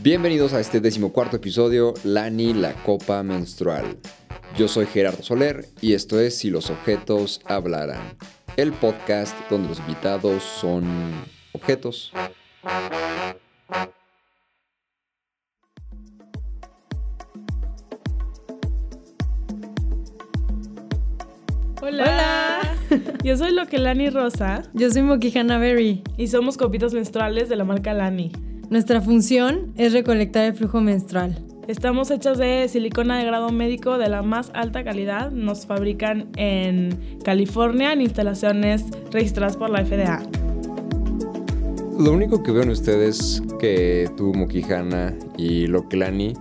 Bienvenidos a este decimocuarto episodio, Lani, la copa menstrual. Yo soy Gerardo Soler y esto es Si los objetos hablaran, el podcast donde los invitados son objetos. Hola. Yo soy Lokelani Rosa Yo soy Moquijana Berry. y somos copitas menstruales de la marca Lani. Nuestra función es recolectar el flujo menstrual. Estamos hechas de silicona de grado médico de la más alta calidad. Nos fabrican en California en instalaciones registradas por la FDA. Lo único que veo en ustedes que tú, Mokihana y Lokelani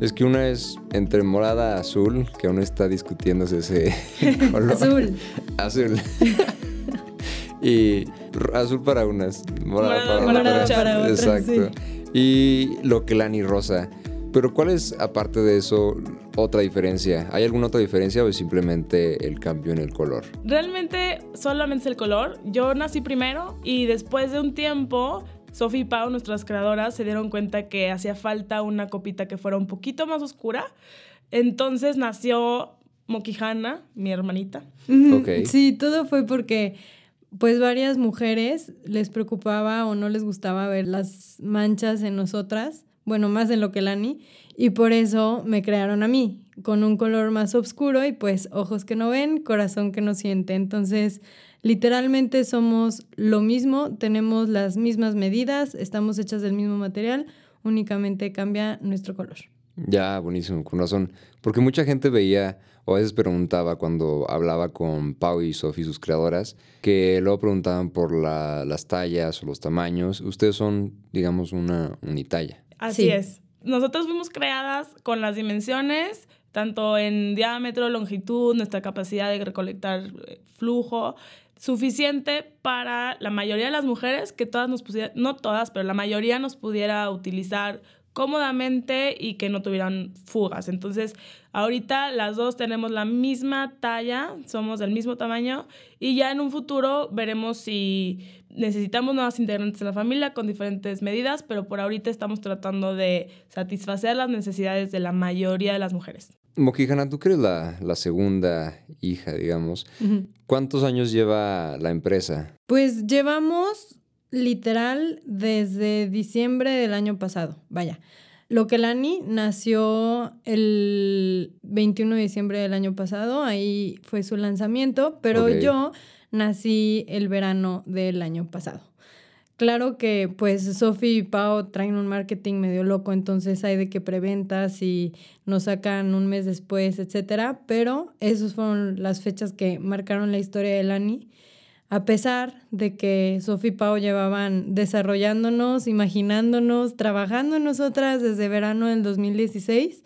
es que una es entre morada azul, que aún está discutiéndose ese color. Azul. Azul. y azul para unas, morada Morada- para, morada otras. para otras, Exacto. Y Lokelani rosa. Pero ¿cuál es, aparte de eso, otra diferencia? ¿Hay alguna otra diferencia o es simplemente el cambio en el color? Realmente solamente es el color. Yo nací primero y después de un tiempo, Sophie y Pau, nuestras creadoras, se dieron cuenta que hacía falta una copita que fuera un poquito más oscura. Entonces nació Mokihana, mi hermanita. Ok. Sí, todo fue porque pues varias mujeres les preocupaba o no les gustaba ver las manchas en nosotras, bueno, más en lo que Lani, y por eso me crearon a mí, con un color más oscuro y pues ojos que no ven, corazón que no siente. Entonces, literalmente somos lo mismo, tenemos las mismas medidas, estamos hechas del mismo material, únicamente cambia nuestro color. Ya, buenísimo, con razón. Porque mucha gente veía, o a veces preguntaba cuando hablaba con Pau y Sophie, sus creadoras, que luego preguntaban por la- las tallas o los tamaños. Ustedes son, digamos, una unitalla. Así Sí. es. Nosotras fuimos creadas con las dimensiones, tanto en diámetro, longitud, nuestra capacidad de recolectar eh, flujo, suficiente para la mayoría de las mujeres, que todas nos pudiera, no todas, pero la mayoría nos pudiera utilizar cómodamente y que no tuvieran fugas. Entonces, ahorita las dos tenemos la misma talla, somos del mismo tamaño y ya en un futuro veremos si necesitamos nuevas integrantes de la familia con diferentes medidas, pero por ahorita estamos tratando de satisfacer las necesidades de la mayoría de las mujeres. Mokihana, tú que eres la, la segunda hija, digamos. ¿Cuántos años lleva la empresa? Pues llevamos literal desde diciembre del año pasado. Vaya. Lo que Lani nació el 21 de diciembre del año pasado, ahí fue su lanzamiento, pero yo nací el verano del año pasado. Claro que pues Sofi y Pau traen un marketing medio loco, entonces hay de que preventas y nos sacan un mes después, etcétera, pero esas fueron las fechas que marcaron la historia de Lani. A pesar de que Sofi y Pau llevaban desarrollándonos, imaginándonos, trabajando en nosotras desde verano del 2016,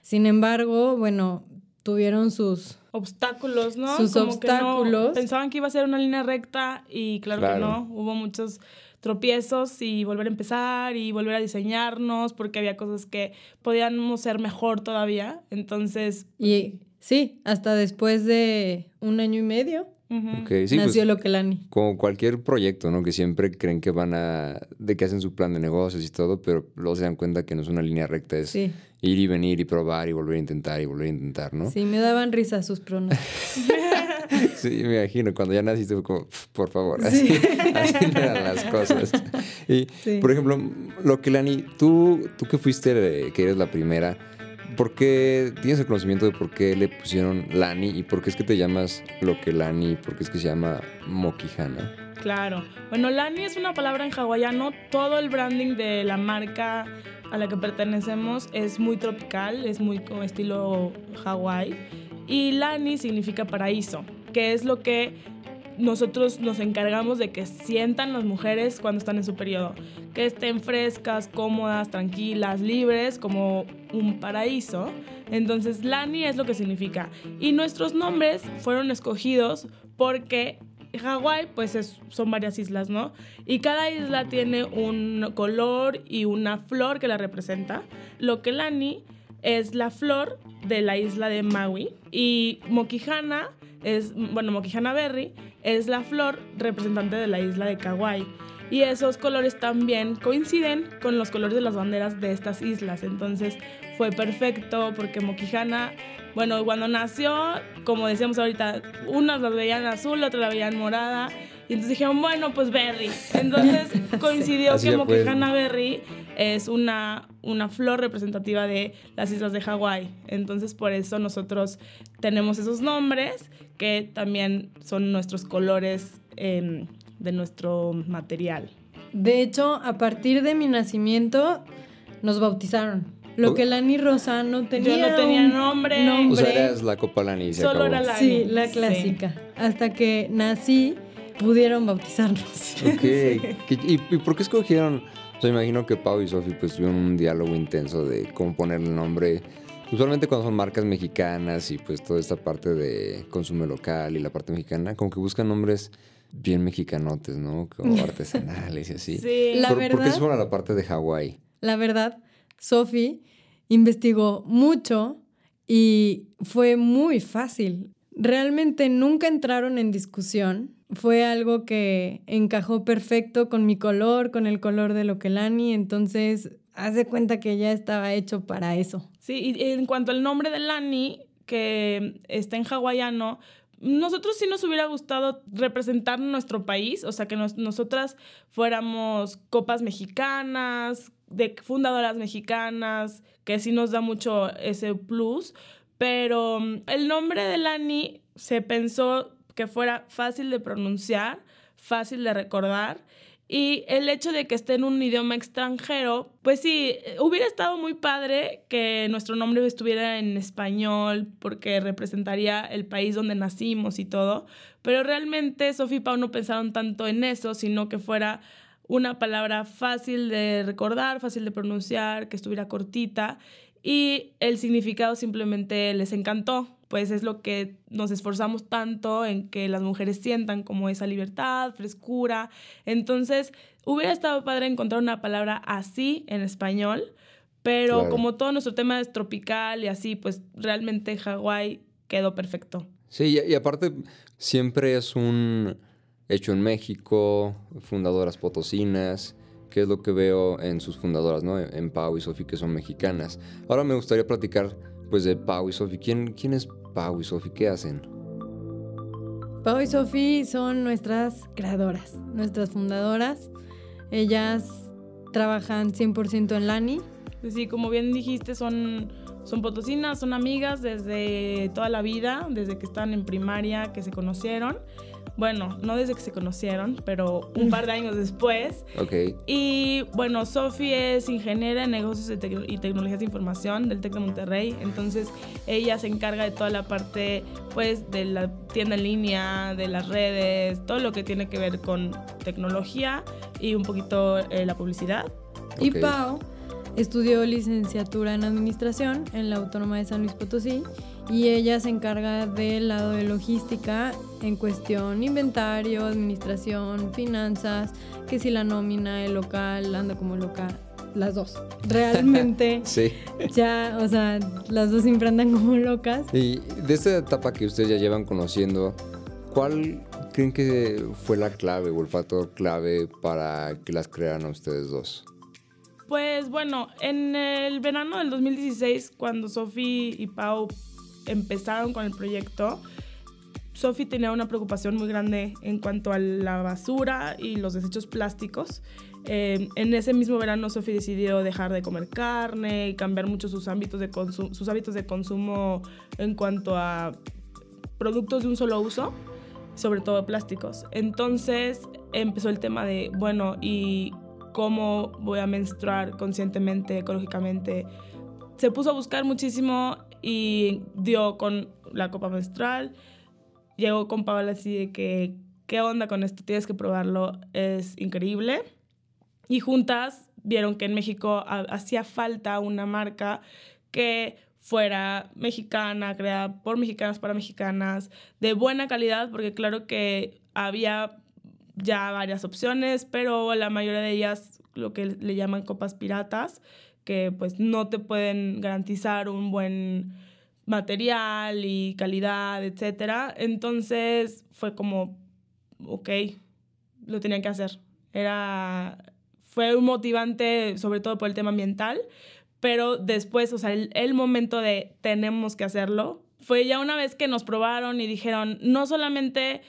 sin embargo, bueno, tuvieron sus Obstáculos, ¿no? Sus que no- obstáculos. pensaban que iba a ser una línea recta y claro, Claro. que no. Hubo muchos tropiezos y volver a empezar y volver a diseñarnos porque había cosas que podíamos ser mejor todavía. Entonces, Y sí, hasta después de un año y medio ujú. Ok, sí, nació pues, lo que Lani. como cualquier proyecto, ¿no? Que siempre creen que van a... de que hacen su plan de negocios y todo, pero luego se dan cuenta que no es una línea recta, es Sí, ir y venir y probar y volver a intentar y volver a intentar, ¿no? sí, me daban risa sus pronósticos. Sí, me imagino. Cuando ya naciste fue como, "Pf, por favor, así, así eran las cosas. Y, por ejemplo, lo que Lani, tú, tú que fuiste, que eres la primera, ¿por qué tienes el conocimiento de por qué le pusieron Lani y por qué es que te llamas lo que Lani y por qué es que se llama Mokihana? Claro. Bueno, Lani es una palabra en hawaiano. Todo el branding de la marca a la que pertenecemos es muy tropical, es muy como estilo Hawái. Y Lani significa paraíso, que es lo que nosotros nos encargamos de que sientan las mujeres cuando están en su periodo. Que estén frescas, cómodas, tranquilas, libres, como un paraíso. Entonces, Lani es lo que significa. Y nuestros nombres fueron escogidos porque Hawái, pues es- son varias islas, ¿no? Y cada isla tiene un color y una flor que la representa. Lo que Lani es la flor de la isla de Maui y Mokihana es, bueno, Mokihana Berry es la flor representante de la isla de Kauai. y esos colores también coinciden con los colores de las banderas de estas islas. Entonces fue perfecto porque Moquijana, bueno, cuando nació, como decíamos ahorita, unas las veían azul, otras la veían morada. Y entonces dijeron, bueno, pues Berry. Entonces coincidió que Moquijana Berry es una, una flor representativa de las islas de Hawái. Entonces por eso nosotros tenemos esos nombres que también son nuestros colores em, de nuestro material. De hecho, a partir de mi nacimiento nos bautizaron. Lo que Lani Rosa no tenía. Yo no tenía nombre. O sea, eras la Copa Lani. Solo era Lani. Sí, la clásica. Hasta que nací, pudieron bautizarnos. Ok. ¿Y, por qué escogieron? Yo imagino que Pau y Sofi pues tuvieron un diálogo intenso de cómo ponerle el nombre. Usualmente cuando son marcas mexicanas y pues toda esta parte de consumo local y la parte mexicana, como que buscan nombres bien mexicanotes, ¿no? Como artesanales y así. Sí. La ¿Por, verdad, ¿Por qué se fueron a la parte de Hawái? La verdad, Sophie investigó mucho y fue muy fácil. Realmente nunca entraron en discusión. Fue algo que encajó perfecto con mi color, con el color de Lokelani. Entonces, haz de cuenta que ya estaba hecho para eso. Sí, y en cuanto al nombre de Lani, que está en hawaiano, nosotros sí nos hubiera gustado representar nuestro país, o sea, que nosotras fuéramos copas mexicanas, de fundadoras mexicanas, que sí nos da mucho ese plus, pero el nombre de Lani se pensó que fuera fácil de pronunciar, fácil de recordar y el hecho de que esté en un idioma extranjero, pues sí, hubiera estado muy padre que nuestro nombre estuviera en español porque representaría el país donde nacimos y todo, pero realmente Sofía y Pau no pensaron tanto en eso, sino que fuera una palabra fácil de recordar, fácil de pronunciar, que estuviera cortita y el significado simplemente les encantó pues es lo que nos esforzamos tanto en que las mujeres sientan como esa libertad, frescura. Entonces, hubiera estado padre encontrar una palabra así en español, pero como todo nuestro tema es tropical y así, pues realmente Hawái quedó perfecto. Sí, y, aparte siempre es un hecho en México, fundadoras potosinas, que es lo que veo en sus fundadoras, ¿no? En Pau y Sofi, que son mexicanas. Ahora me gustaría platicar pues de Pau y Sofi. ¿Quién, ¿Quién es Pau y Sofi? ¿Qué hacen? Pau y Sofi son nuestras creadoras, nuestras fundadoras. Ellas trabajan 100% en Lani. Sí, como bien dijiste, son, son potosinas, son amigas desde toda la vida, desde que están en primaria, que se conocieron bueno, no desde que se conocieron, pero un par de años después. Ok. Y bueno, Sofi es ingeniera en negocios y tecnologías de información del TEC de Monterrey, entonces ella se encarga de toda la parte, pues, de la tienda en línea, de las redes, todo lo que tiene que ver con tecnología y un poquito eh, la publicidad. Y Pau estudió licenciatura en administración en la Autónoma de San Luis Potosí y ella se encarga del lado de logística en cuestión inventario, administración, finanzas, que si la nómina, el local, anda como local, las dos. Realmente sí. ya, o sea, las dos siempre andan como locas. Y de esta etapa que ustedes ya llevan conociendo, ¿cuál creen que fue la clave o el factor clave para que las crearan a ustedes dos? Pues bueno, en el verano del 2016, cuando Sofi y Pau empezaron con el proyecto, Sophie tenía una preocupación muy grande en cuanto a la basura y los desechos plásticos. Eh, en ese mismo verano Sophie decidió dejar de comer carne y cambiar mucho sus, hábitos de sus hábitos de consumo en cuanto a productos de un solo uso, sobre todo plásticos. Entonces empezó el tema de, bueno, ¿y cómo voy a menstruar conscientemente, ecológicamente? Se puso a buscar muchísimo y dio con la copa menstrual. Llegó con Paola así de que, ¿qué onda con esto? Tienes que probarlo, es increíble. Y juntas vieron que en México hacía falta una marca que fuera mexicana, creada por mexicanas para mexicanas, de buena calidad, porque claro que había ya varias opciones, pero la mayoría de ellas lo que le llaman copas piratas, que pues no te pueden garantizar un buen material y calidad, etc. Entonces fue como, ok, lo tenían que hacer. era, fue un motivante sobre todo por el tema ambiental, pero después, o sea, el, el momento de tenemos que hacerlo, fue ya una vez que nos probaron y dijeron, no solamente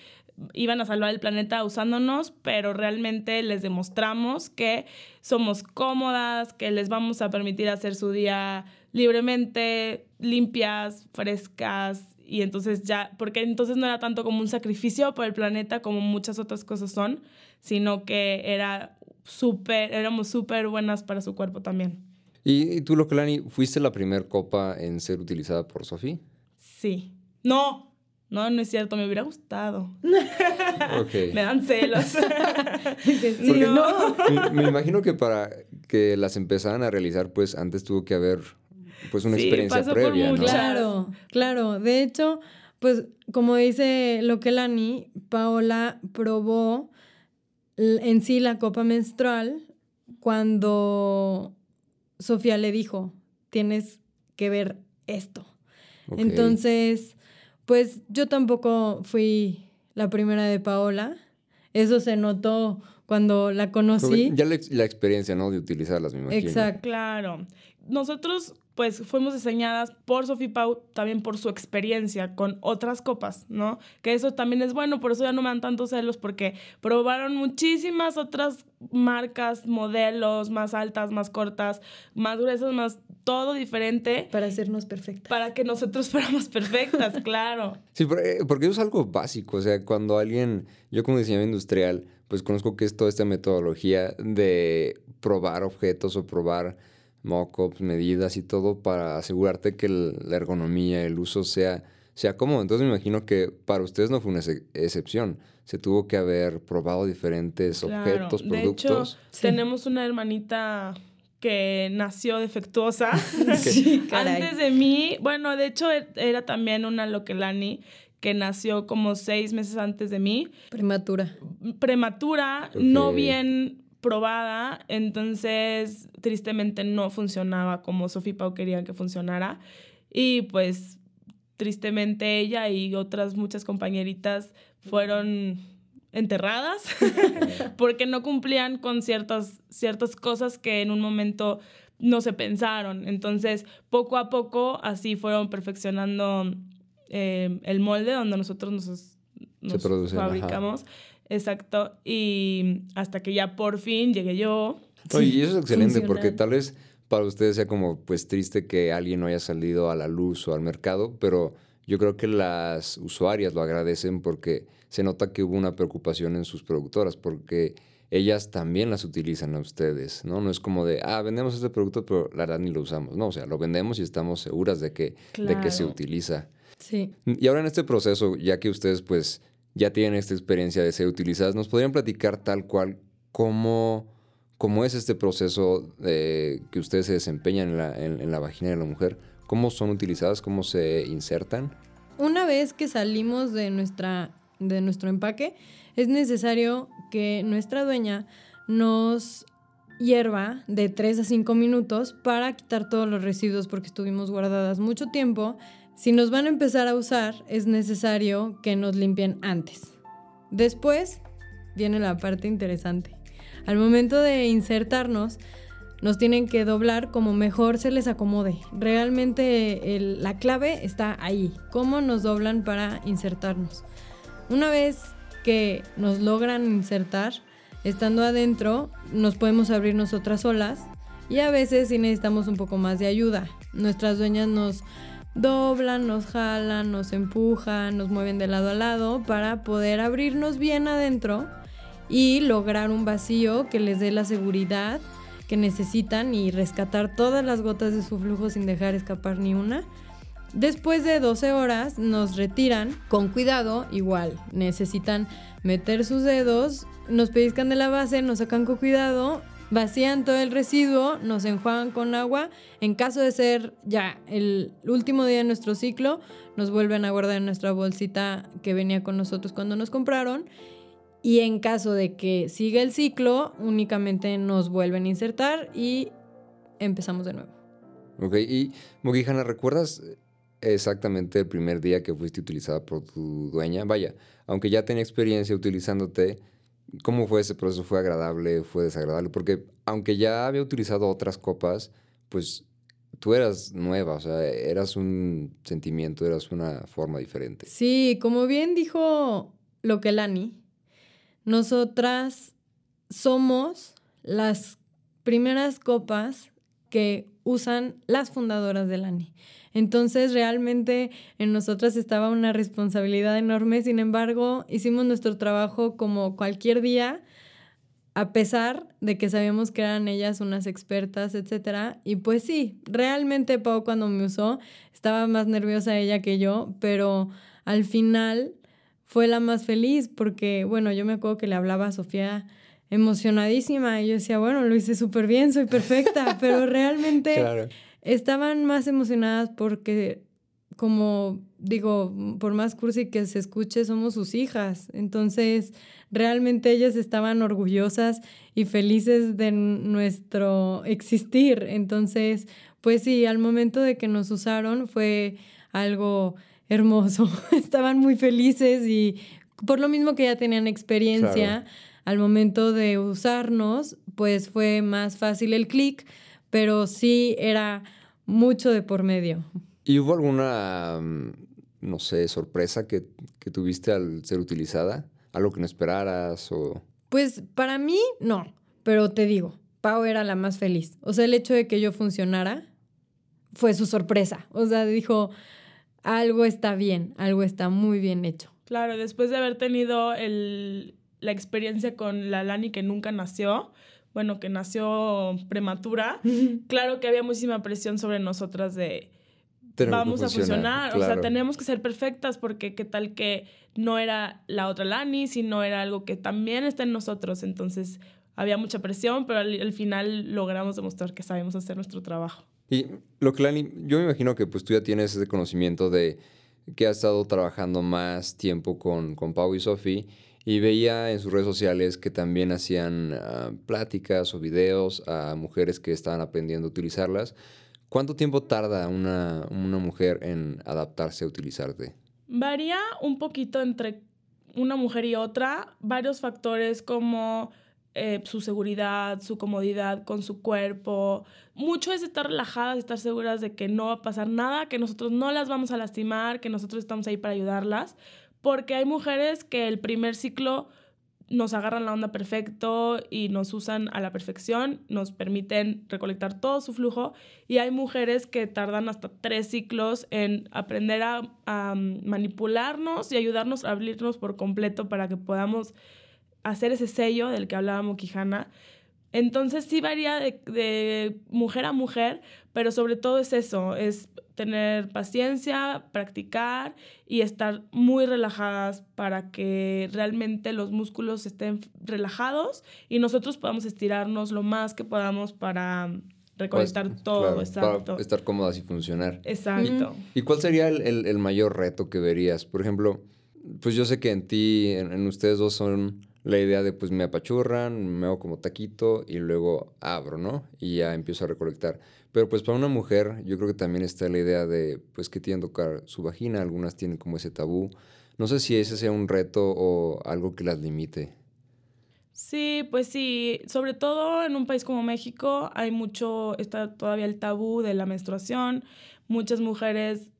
iban a salvar el planeta usándonos, pero realmente les demostramos que somos cómodas, que les vamos a permitir hacer su día libremente, limpias, frescas, y entonces ya, porque entonces no era tanto como un sacrificio por el planeta como muchas otras cosas son, sino que era súper, éramos súper buenas para su cuerpo también. ¿Y, tú, Localani, fuiste la primera copa en ser utilizada por Sofi? Sí. No, no, no es cierto, me hubiera gustado. Me dan celos. no. me, me, imagino que para que las empezaran a realizar, pues antes tuvo que haber pues una experiencia previa, ¿no? Claro, claro. De hecho, pues como dice Lokelani, Paola probó en sí la copa menstrual cuando Sofía le dijo, tienes que ver esto. Entonces, pues yo tampoco fui la primera de Paola. Eso se notó cuando la conocí. Ya la, la, experiencia, ¿no? De utilizarlas, me imagino. Exacto. Claro. Nosotros pues fuimos diseñadas por Sophie Pau también por su experiencia con otras copas, ¿no? Que eso también es bueno, por eso ya no me dan tantos celos, porque probaron muchísimas otras marcas, modelos, más altas, más cortas, más gruesas, más todo diferente. Para hacernos perfectas. Para que nosotros fuéramos perfectas, claro. Sí, eh, porque eso es algo básico, o sea, cuando alguien, yo como diseñador industrial, pues conozco que es toda esta metodología de probar objetos o probar mockups, medidas y todo para asegurarte que la ergonomía, el uso sea, sea cómodo. Entonces me imagino que para ustedes no fue una excepción. Se tuvo que haber probado diferentes objetos, productos. De hecho, tenemos una hermanita que nació defectuosa antes de mí. Bueno, de hecho e, era también una Lokelani que nació como seis meses antes de mí. Prematura. Prematura, no bien probada, entonces tristemente no funcionaba como Sophie Pau quería que funcionara. Y pues tristemente ella y otras muchas compañeritas fueron enterradas porque no cumplían con ciertas, ciertas cosas que en un momento no se pensaron. Entonces, poco a poco, así fueron perfeccionando eh, el molde donde nosotros nos, nos fabricamos. Exacto. Y hasta que ya por fin llegué yo. y eso es excelente porque tal vez para ustedes sea como pues triste que alguien no haya salido a la luz o al mercado, pero yo creo que las usuarias lo agradecen porque se nota que hubo una preocupación en sus productoras porque ellas también las utilizan a ustedes, ¿no? No es como de, ah, vendemos este producto, pero la verdad ni lo usamos. No, o sea, lo vendemos y estamos seguras de que, de que se utiliza. Sí. Y ahora en este proceso, ya que ustedes pues ya tienen esta experiencia de ser utilizadas, ¿nos podrían platicar tal cual cómo, cómo es este proceso de que ustedes se desempeñan en la, en, la vagina de la mujer? ¿Cómo son utilizadas? ¿Cómo se insertan? Una vez que salimos de, nuestra, de nuestro empaque, es necesario que nuestra dueña nos hierva de 3 a 5 minutos para quitar todos los residuos porque estuvimos guardadas mucho tiempo si nos van a empezar a usar, es necesario que nos limpien antes. Después viene la parte interesante. Al momento de insertarnos, nos tienen que doblar como mejor se les acomode. Realmente la clave está ahí, cómo nos doblan para insertarnos. Una vez que nos logran insertar, estando adentro, nos podemos abrir nosotras solas y a veces sí necesitamos un poco más de ayuda. Nuestras dueñas nos doblan, nos jalan, nos empujan, nos mueven de lado a lado para poder abrirnos bien adentro y lograr un vacío que les dé la seguridad que necesitan y rescatar todas las gotas de su flujo sin dejar escapar ni una. Después de 12 horas nos retiran con cuidado, igual necesitan meter sus dedos, nos pellizcan de la base, nos sacan con cuidado vacían todo el residuo, nos enjuagan con agua. En caso de ser ya el último día de nuestro ciclo, nos vuelven a guardar en nuestra bolsita que venía con nosotros cuando nos compraron. Y en caso de que siga el ciclo, únicamente nos vuelven a insertar y empezamos de nuevo. Ok, y Mogijana, ¿recuerdas exactamente el primer día que fuiste utilizada por tu dueña? Vaya, aunque ya tenía experiencia utilizándote, ¿Cómo fue ese proceso? ¿Fue agradable? ¿Fue desagradable? Porque aunque ya había utilizado otras copas, pues tú eras nueva, o sea, eras un sentimiento, eras una forma diferente. Sí, como bien dijo lo que Lani, nosotras somos las primeras copas que usan las fundadoras de Lani. Entonces, realmente en nosotras estaba una responsabilidad enorme, sin embargo, hicimos nuestro trabajo como cualquier día, a pesar de que sabíamos que eran ellas unas expertas, etc. Y pues sí, realmente Pau cuando me usó estaba más nerviosa ella que yo, pero al final fue la más feliz porque, bueno, yo me acuerdo que le hablaba a Sofía emocionadísima y yo decía, bueno, lo hice súper bien, soy perfecta, pero realmente estaban más emocionadas porque, como digo, por más cursi que se escuche, somos sus hijas. Entonces, realmente ellas estaban orgullosas y felices de nuestro existir. Entonces, pues sí, al momento de que nos usaron fue algo hermoso. Estaban muy felices y por lo mismo que ya tenían experiencia, al momento de usarnos, pues fue más fácil el clic, pero sí era mucho de por medio. ¿Y hubo alguna, mm, no sé, sorpresa que, tuviste al ser utilizada? ¿Algo que no esperaras o...? Pues para mí, no. Pero te digo, Pau era la más feliz. O sea, el hecho de que yo funcionara fue su sorpresa. O sea, dijo, algo está bien, algo está muy bien hecho. Claro, después de haber tenido el, la experiencia con la Lani que nunca nació, bueno, que nació prematura, claro que había muchísima presión sobre nosotras de vamos a funcionar, o sea, tenemos que ser perfectas porque qué tal que no era la otra Lani, sino era algo que también está en nosotros, entonces había mucha presión, pero al, final logramos demostrar que sabemos hacer nuestro trabajo. Y lo que Lani, yo me imagino que pues tú ya tienes ese conocimiento de que has estado trabajando más tiempo con, con Pau y Sofi y veía en sus redes sociales que también hacían ah, pláticas o videos a mujeres que estaban aprendiendo a utilizarlas. ¿Cuánto tiempo tarda una, una mujer en adaptarse a utilizarte? Varía un poquito entre una mujer y otra, varios factores como eh, su seguridad, su comodidad con su cuerpo. Mucho es estar relajadas, estar seguras de que no va a pasar nada, que nosotros no las vamos a lastimar, que nosotros estamos ahí para ayudarlas porque hay mujeres que el primer ciclo nos agarran la onda perfecto y nos usan a la perfección, nos permiten recolectar todo su flujo y hay mujeres que tardan hasta tres ciclos en aprender a, manipularnos y ayudarnos a abrirnos por completo para que podamos hacer ese sello del que hablaba Moquijana. Entonces sí varía de, de mujer a mujer, pero sobre todo es eso, es tener paciencia, practicar y estar muy relajadas para que realmente los músculos estén relajados y nosotros podamos estirarnos lo más que podamos para recolectar pues, todo, exacto. Para estar cómodas y funcionar. Exacto. ¿Y, cuál sería el, mayor reto que verías? Por ejemplo, pues yo sé que en ti, en, ustedes dos son la idea de pues me apachurran, me hago como taquito y luego abro, ¿no? Y ya empiezo a recolectar. Pero pues para una mujer yo creo que también está la idea de pues que tienen que tocar su vagina, algunas tienen como ese tabú. No sé si ese sea un reto o algo que las limite. Sí, pues sí, sobre todo en un país como México hay mucho, está todavía el tabú de la menstruación, muchas mujeres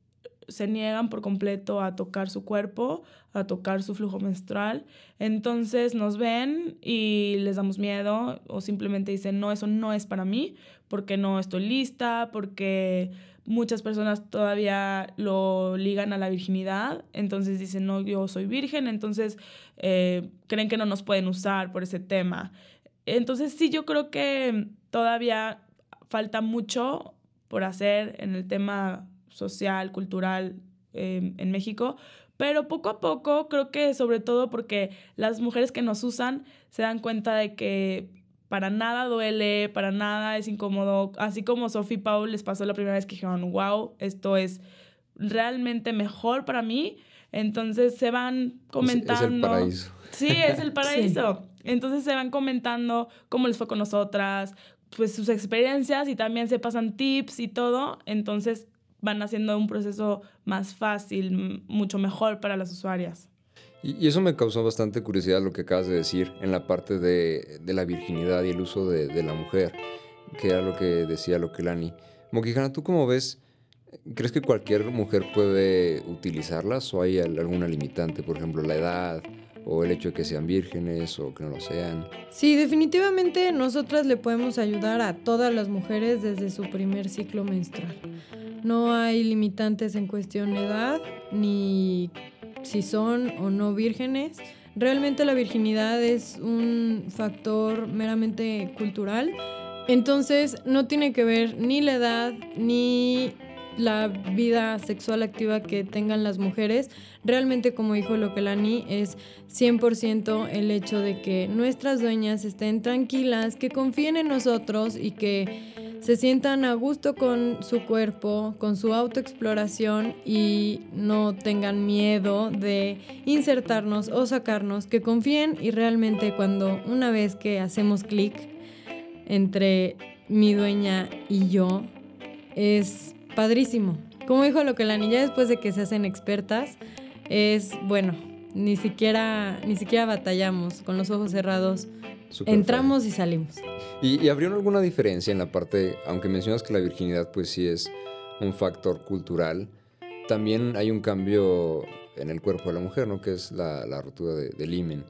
se niegan por completo a tocar su cuerpo, a tocar su flujo menstrual. Entonces nos ven y les damos miedo o simplemente dicen, no, eso no es para mí, porque no estoy lista, porque muchas personas todavía lo ligan a la virginidad, entonces dicen, no, yo soy virgen, entonces eh, creen que no nos pueden usar por ese tema. Entonces sí, yo creo que todavía falta mucho por hacer en el tema social, cultural em, en México, pero poco a poco creo que sobre todo porque las mujeres que nos usan se dan cuenta de que para nada duele, para nada es incómodo, así como Sophie Paul les pasó la primera vez que dijeron, wow, esto es realmente mejor para mí, entonces se van comentando. Es, el paraíso. Sí, es el paraíso. Entonces se van comentando cómo les fue con nosotras, pues sus experiencias y también se pasan tips y todo. Entonces van haciendo un proceso más fácil, mucho mejor para las usuarias. Y, eso me causó bastante curiosidad lo que acabas de decir en la parte de, la virginidad y el uso de, la mujer, que era lo que decía Lokelani. Mokijana, ¿tú cómo ves? ¿Crees que cualquier mujer puede utilizarlas o hay alguna limitante? Por ejemplo, la edad o el hecho de que sean vírgenes o que no lo sean. Sí, definitivamente nosotras le podemos ayudar a todas las mujeres desde su primer ciclo menstrual. No hay limitantes en cuestión de edad ni si son o no vírgenes. Realmente la virginidad es un factor meramente cultural. Entonces no tiene que ver ni la edad ni la vida sexual activa que tengan las mujeres. Realmente, como dijo Lokelani, es 100% el hecho de que nuestras dueñas estén tranquilas, que confíen en nosotros y que se sientan a gusto con su cuerpo, con su autoexploración y no tengan miedo de insertarnos o sacarnos, que confíen y realmente cuando una vez que hacemos clic entre mi dueña y yo, es padrísimo. Como dijo lo que la niña después de que se hacen expertas, es bueno, ni siquiera, ni siquiera batallamos con los ojos cerrados. Entramos y salimos. ¿Y, ¿Y abrió alguna diferencia en la parte, aunque mencionas que la virginidad pues sí es un factor cultural, también hay un cambio en el cuerpo de la mujer, ¿no? Que es la, la ruptura de, del himen.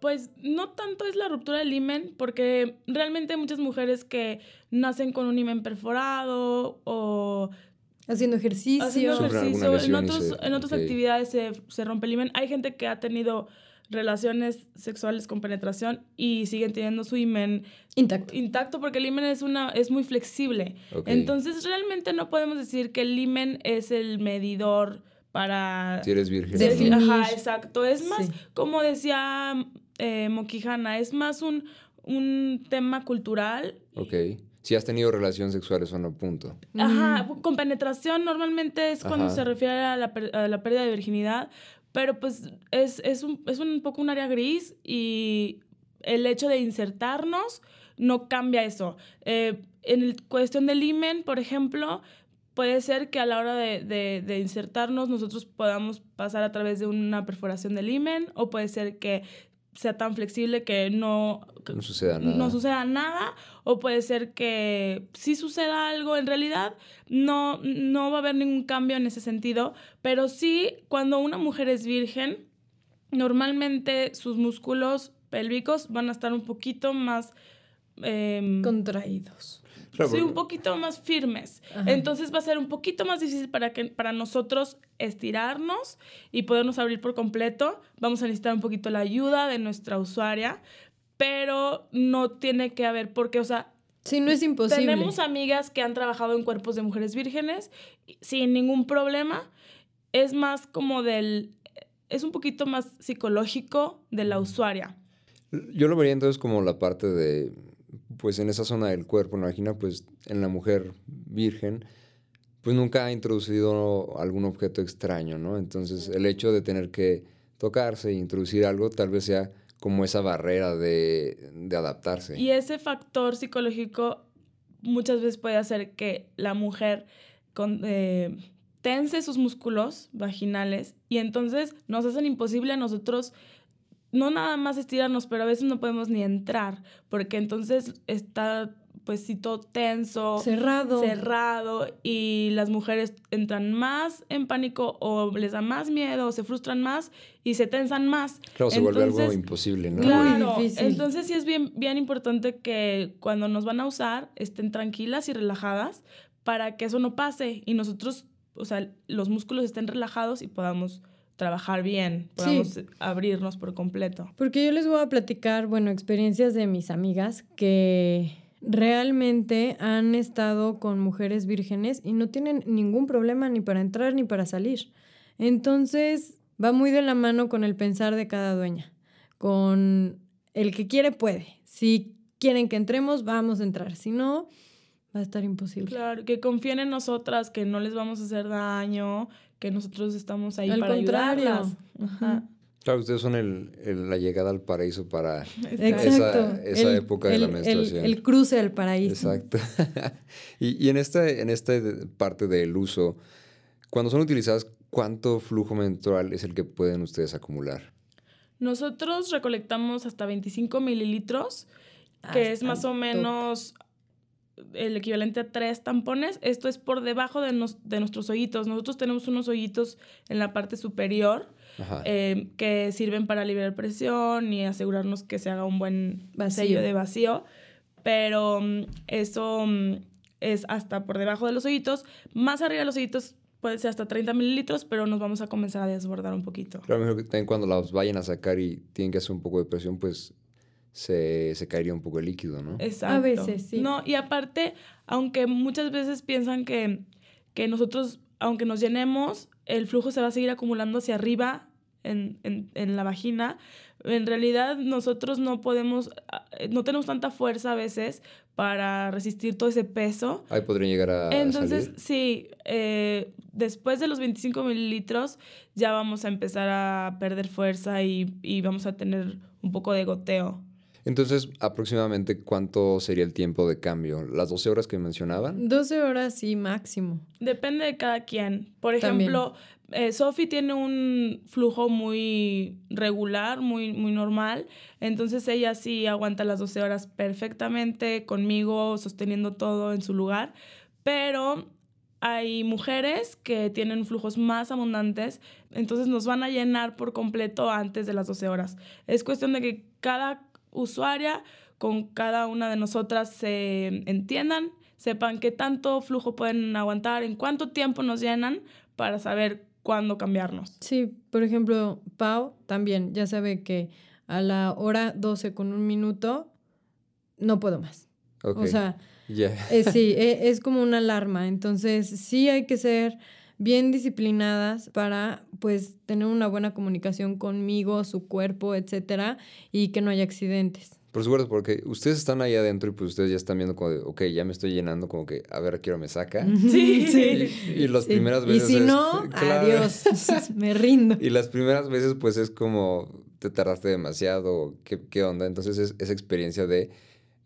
Pues no tanto es la ruptura del himen, porque realmente hay muchas mujeres que nacen con un himen perforado o haciendo ejercicio. Haciendo ejercicio. En, otros, en otras actividades se, se, rompe el himen. Hay gente que ha tenido relaciones sexuales con penetración y siguen teniendo su himen intacto. Intacto porque el himen es, una, es muy flexible. Entonces realmente no podemos decir que el himen es el medidor para... Si eres virgen. Ajá, exacto. Es más, como decía eh, Moquijana, es más un, un tema cultural. Ok. Si has tenido relaciones sexuales o no, punto. Ajá, con penetración normalmente es cuando se refiere a la, a la, pérdida de virginidad, pero pues es, es, un, es un poco un área gris y el hecho de insertarnos no cambia eso. Eh, en cuestión del imen, por ejemplo, puede ser que a la hora de, de, de, insertarnos nosotros podamos pasar a través de una perforación del imen o puede ser que sea tan flexible que no, no, suceda nada. no suceda nada, o puede ser que sí suceda algo, en realidad no, no va a haber ningún cambio en ese sentido, pero sí cuando una mujer es virgen, normalmente sus músculos pélvicos van a estar un poquito más... Em, contraídos sí, un poquito más firmes. Entonces va a ser un poquito más difícil para, que, para nosotros estirarnos y podernos abrir por completo. Vamos a necesitar un poquito la ayuda de nuestra usuaria, pero no tiene que haber, porque, o sea... Sí, no es imposible. Tenemos amigas que han trabajado en cuerpos de mujeres vírgenes sin ningún problema. Es más como del... Es un poquito más psicológico de la usuaria. Yo lo vería entonces como la parte de pues en esa zona del cuerpo, en la vagina, pues en la mujer virgen, pues nunca ha introducido algún objeto extraño, ¿no? Entonces el hecho de tener que tocarse e introducir algo tal vez sea como esa barrera de, de adaptarse. Y ese factor psicológico muchas veces puede hacer que la mujer eh, tense sus músculos vaginales y entonces nos hacen imposible a nosotros no nada más estirarnos, pero a veces no podemos ni entrar, porque entonces está pues sí todo tenso, cerrado. cerrado y las mujeres entran más en pánico o les da más miedo o se frustran más y se tensan más. Claro, se vuelve algo imposible, ¿no? Claro, entonces sí es bien, bien importante que cuando nos van a usar estén tranquilas y relajadas para que eso no pase y nosotros, o sea, los músculos estén relajados y podamos trabajar bien, podamos abrirnos por completo. Porque yo les voy a platicar, bueno, experiencias de mis amigas que realmente han estado con mujeres vírgenes y no tienen ningún problema ni para entrar ni para salir. Entonces, va muy de la mano con el pensar de cada dueña, con el que quiere puede. Si quieren que entremos, vamos a entrar. Si no, va a estar imposible. Claro, que confíen en nosotras, que no les vamos a hacer daño, que nosotros estamos ahí para ayudarlas. Claro, ustedes son el, la llegada al paraíso para esa, esa época de la menstruación. El, cruce al paraíso. Exacto. y, y en, esta, en esta parte del uso, cuando son utilizadas ¿cuánto flujo menstrual es el que pueden ustedes acumular? Nosotros recolectamos hasta 25 mililitros, Ah, que es más o top. El equivalente a tres tampones. Esto es por debajo de, nos- de nuestros hoyitos. Nosotros tenemos unos hoyitos en la parte superior eh, que sirven para liberar presión y asegurarnos que se haga un buen Vacío. sello de vacío. Pero mm, eso mm, es hasta por debajo de los hoyitos. Más arriba de los hoyitos puede ser hasta 30 mililitros, pero nos vamos a comenzar a desbordar un poquito. Claro, mejor que cuando las vayan a sacar y tienen que hacer un poco de presión, pues se, se caería un poco el líquido, ¿no? Exacto. veces, sí. No, y aparte, aunque muchas veces piensan que, que nosotros, aunque nos llenemos, el flujo se va a seguir acumulando hacia arriba en, en, en la vagina, en realidad nosotros no podemos, ah, no tenemos tanta fuerza a veces para resistir todo ese peso. Ahí podrían llegar a Entonces, salir. sí, eh, después de los 25 mililitros ya vamos a empezar a perder fuerza y, y vamos a tener un poco de goteo. Entonces, aproximadamente, ¿cuánto sería el tiempo de cambio? ¿Las 12 horas que mencionaban? 12 horas sí máximo. Depende de cada quien. Por ejemplo, eh, Sophie tiene un flujo muy regular, muy, muy normal. Entonces ella sí aguanta las 12 horas perfectamente conmigo, sosteniendo todo en su lugar. Pero hay mujeres que tienen flujos más abundantes, entonces nos van a llenar por completo antes de las 12 horas. Es cuestión de que cada usuaria con cada una de nosotras se entiendan, sepan qué tanto flujo pueden aguantar, en cuánto tiempo nos llenan para saber cuándo cambiarnos. Sí, por ejemplo, Pau también ya sabe que a la hora 12 con un minuto no puedo más. Ok. O sea, eh, sí, e- es como una alarma. Entonces, sí hay que ser bien disciplinadas para pues tener una buena comunicación conmigo, su cuerpo, etcétera, y que no haya accidentes. Por supuesto, porque ustedes están ahí adentro y pues ustedes ya están viendo como de, ok, ya me estoy llenando, como que, a ver, quiero me saca. Sí. Y, y las Sí. primeras veces Y si es- no, claro. adiós, me rindo. Y las primeras veces, pues es como te tardaste demasiado, ¿qué, qué onda? Entonces es esa experiencia de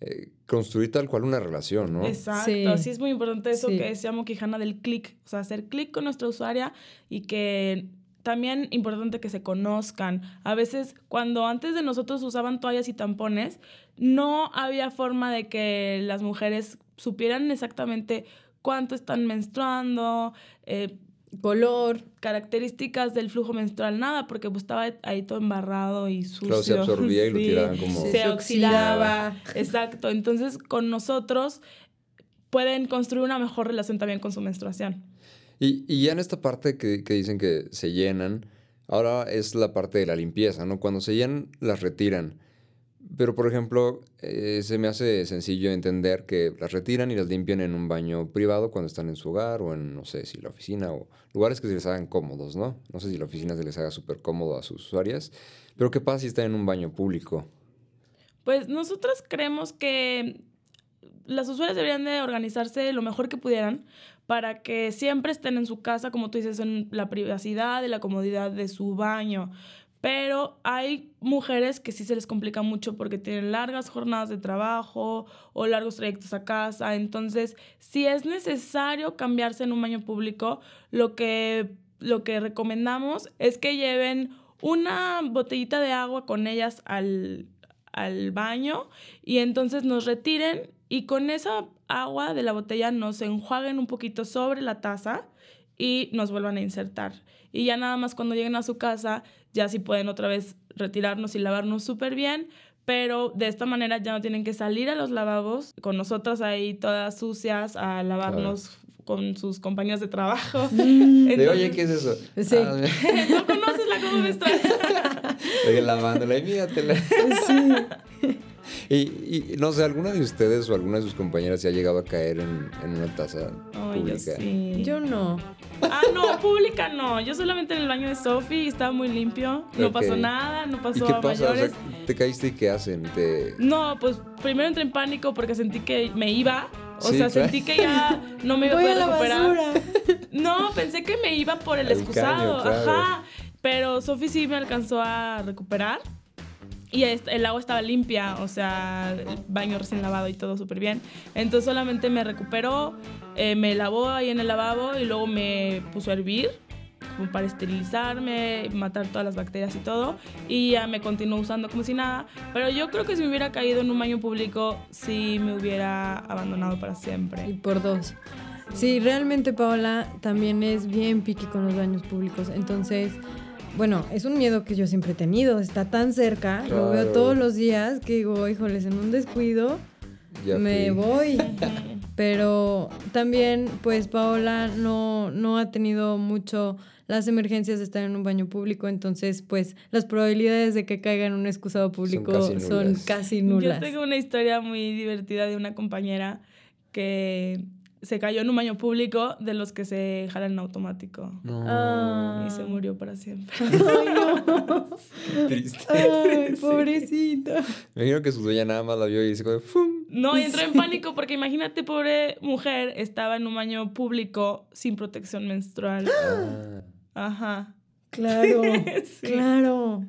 eh, construir tal cual una relación, ¿no? Exacto, Sí. sí. es muy importante eso Sí. que decía Quijana del clic, o sea, hacer clic con nuestra usuaria y que también importante que se conozcan. A veces cuando antes de nosotros usaban toallas y tampones, no había forma de que las mujeres supieran exactamente cuánto están menstruando, eh, Color. características del flujo menstrual, nada, porque pues estaba ahí todo embarrado y sucio. Claro, se absorbía y lo tiraban como- Se, Se oxidaba. oxidaba. Exacto. Entonces, con nosotros pueden construir una mejor relación también con su menstruación. Y, y ya en esta parte que, que dicen que se llenan, ahora es la parte de la limpieza, ¿no? Cuando se llenan, las retiran. Pero, por ejemplo, eh, se me hace sencillo entender que las retiran y las limpian en un baño privado cuando están en su hogar o en, no sé, si la oficina o lugares que se les hagan cómodos, ¿no? No sé si la oficina se les haga súper cómodo a sus usuarias. Pero, ¿qué pasa si están en un baño público? Pues nosotros creemos que las usuarias deberían de organizarse lo mejor que pudieran para que siempre estén en su casa, como tú dices, en la privacidad y la comodidad de su baño. Pero hay mujeres que sí se les complica mucho porque tienen largas jornadas de trabajo o largos trayectos a casa. Entonces, si es necesario cambiarse en un baño público, lo que, lo que recomendamos es que lleven una botellita de agua con ellas al, al baño y entonces nos retiren y con esa agua de la botella nos enjuaguen un poquito sobre la taza y nos vuelvan a insertar. Y ya nada más cuando lleguen a su casa, ya sí pueden otra vez retirarnos y lavarnos súper bien, pero de esta manera ya no tienen que salir a los lavabos con nosotras ahí todas sucias a lavarnos con sus compañeros de trabajo. De, Entonces, oye, ¿qué es eso? Sí. Ah, ¿No conoces la cómo menstrual? Oye, lavándola y míratela. Y, y no sé, ¿alguna de ustedes o alguna de sus compañeras se ha llegado a caer en, en una taza yo pública? sí. Yo no. Ah, no, pública no. Yo solamente en el baño de Sophie estaba muy limpio. No Ok. pasó nada, no ¿Y pasó qué a pasa? O mayores. sea, ¿te caíste y qué hacen? Te... No, pues primero entré en pánico porque sentí que me iba. O Sí, sea, claro. sentí que ya no me iba a Voy a poder la recuperar. basura. No, pensé que me iba por el Al excusado. caño, claro. Ajá. Pero Sophie sí me alcanzó a recuperar. Y el agua estaba limpia, o sea, el baño recién lavado y todo súper bien. Entonces solamente me recuperó, eh, me lavó ahí en el lavabo y luego me puso a hervir como para esterilizarme, matar todas las bacterias y todo, y ya me continuó usando como si nada, pero yo creo que si me hubiera caído en un baño público, sí me hubiera abandonado para siempre. Y por dos. Sí, realmente Paola también es bien piqui con los baños públicos, entonces... Bueno, es un miedo que yo siempre he tenido, está tan cerca, lo veo todos los días que digo, híjoles, en un descuido Ya me fui. voy. Pero también, pues Paola no, no ha tenido mucho las emergencias de estar en un baño público, entonces pues las probabilidades de que caiga en un excusado público casi son nulas. casi Yo nulas. tengo una historia muy divertida de una compañera que se cayó en un baño público de los que se jalan en automático. No. Ah. Y se murió para siempre. Ay, no. Triste. Ay, pobrecita. Me imagino que su dueña nada más la vio y dice, como, ¡fum! No, y entró en pánico porque imagínate, pobre mujer, estaba en un baño público sin protección menstrual. Ah. Ajá. Claro, Sí. claro.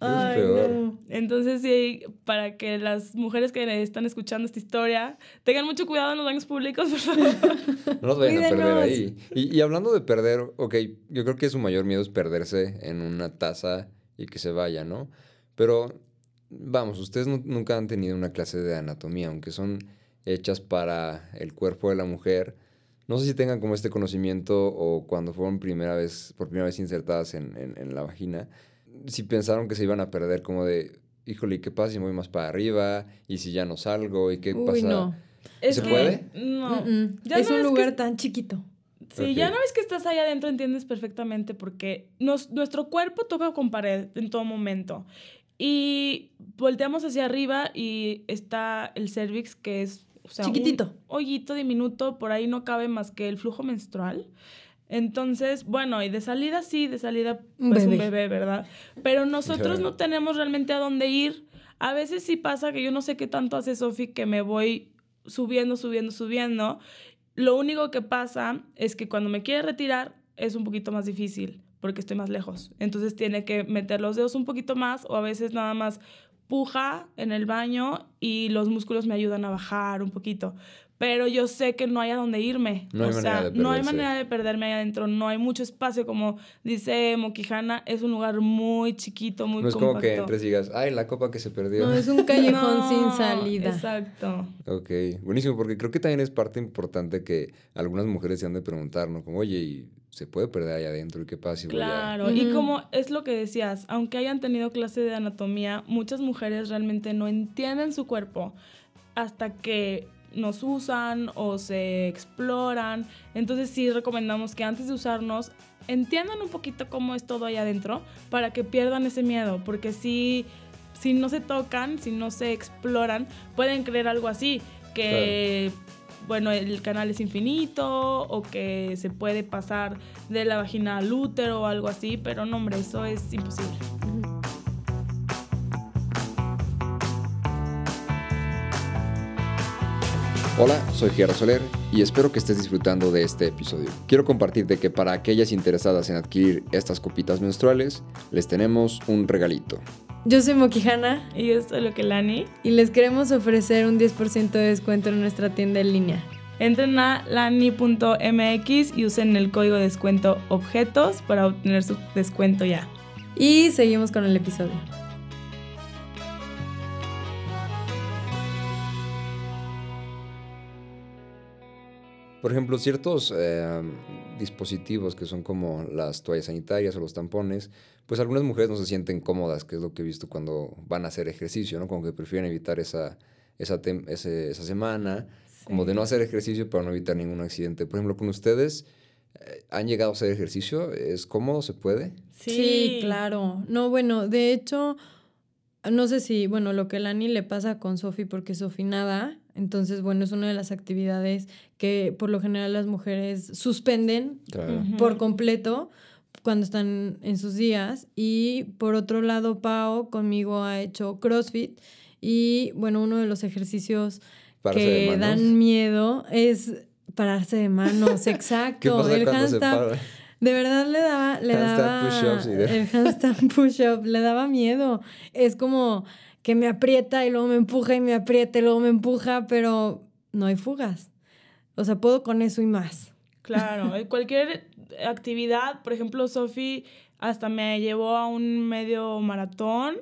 Ay, no. Entonces, sí, para que las mujeres que están escuchando esta historia tengan mucho cuidado en los baños públicos, por favor. No nos vayan a perder ahí. Y, y hablando de perder, ok, yo creo que su mayor miedo es perderse en una taza y que se vaya, ¿no? Pero, vamos, ustedes nu- nunca han tenido una clase de anatomía, aunque son hechas para el cuerpo de la mujer. No sé si tengan como este conocimiento o cuando fueron primera vez, por primera vez insertadas en, en- en la vagina, si pensaron que se iban a perder como de, híjole, ¿y qué pasa si voy más para arriba? ¿Y si ya no salgo? ¿Y qué Uy, pasa? no. Es ¿Se que- puede? No. Mm, mm. Ya Es un que lugar es- tan chiquito. Sí, ya una vez que estás ahí adentro entiendes perfectamente porque nos, nuestro cuerpo toca con pared en todo momento. Y volteamos hacia arriba y está el cervix que es o sea, Chiquitito. un hoyito diminuto, por ahí no cabe más que el flujo menstrual. Entonces, bueno, y de salida sí, de salida pues un bebé. bebé, ¿verdad? Pero nosotros no tenemos realmente a dónde ir. A veces sí pasa que yo no sé qué tanto hace Sofi que me voy subiendo, subiendo, subiendo. Lo único que pasa es que cuando me quiere retirar es un poquito más difícil porque estoy más lejos. Entonces tiene que meter los dedos un poquito más o a veces nada más puja en el baño y los músculos me ayudan a bajar un poquito. Pero yo sé que no hay a dónde irme. No hay o manera sea, de no hay manera de perderme ahí adentro. No hay mucho espacio. Como dice Moquijana, es un lugar muy chiquito, muy No es compacto. como que entres y digas, ay, la copa que se perdió. No, es un callejón No, sin salida. Exacto. Ok, buenísimo, porque creo que también es parte importante que algunas mujeres se han de preguntar, ¿no? Como, oye, ¿y se puede perder ahí adentro? ¿Y qué pasa si voy a...? Claro, y como es lo que decías, aunque hayan tenido clase de anatomía, muchas mujeres realmente no entienden su cuerpo hasta que nos usan o se exploran. Entonces sí recomendamos que antes de usarnos entiendan un poquito cómo es todo ahí adentro para que pierdan ese miedo, porque si, si no se tocan, si no se exploran, pueden creer algo así, que... Bueno, el canal es infinito o que se puede pasar de la vagina al útero o algo así, pero no, hombre, eso es imposible. Hola, soy Gerardo Soler y espero que estés disfrutando de este episodio. Quiero compartirte que para aquellas interesadas en adquirir estas copitas menstruales, les tenemos un regalito. Yo soy Moquijana Y esto es lo que Lani. y les queremos ofrecer un 10% de descuento en nuestra tienda en línea. Entren a lani.mx y usen el código de descuento objetos para obtener su descuento ya. Y seguimos con el episodio. Por ejemplo, ciertos eh, dispositivos que son como las toallas sanitarias o los tampones, pues algunas mujeres no se sienten cómodas, que es lo que he visto cuando van a hacer ejercicio, ¿no? Como que prefieren evitar esa, esa, tem- ese- esa semana, como de no hacer ejercicio para no evitar ningún accidente. Por ejemplo, con ustedes, eh, ¿han llegado a hacer ejercicio? ¿Es cómodo? ¿Se puede? Sí. claro. No, bueno, de hecho, no sé si, bueno, lo que Lani le pasa con Sofi, porque Sofi nada. Entonces, bueno, es una de las actividades que por lo general las mujeres suspenden Claro. Por completo cuando están en sus días. Y por otro lado, Pau conmigo ha hecho CrossFit. Y bueno, uno de los ejercicios Pararse que dan miedo es pararse de manos, exacto. ¿Qué pasa el handstand- de verdad le daba, le Handstand daba push-ups y de- el handstand push-up, le daba miedo. Es como que me aprieta y luego me empuja y me aprieta y luego me empuja, pero no hay fugas. O sea, puedo con eso y más. Claro, eh, cualquier actividad, por ejemplo, Sofi hasta me llevó a un medio maratón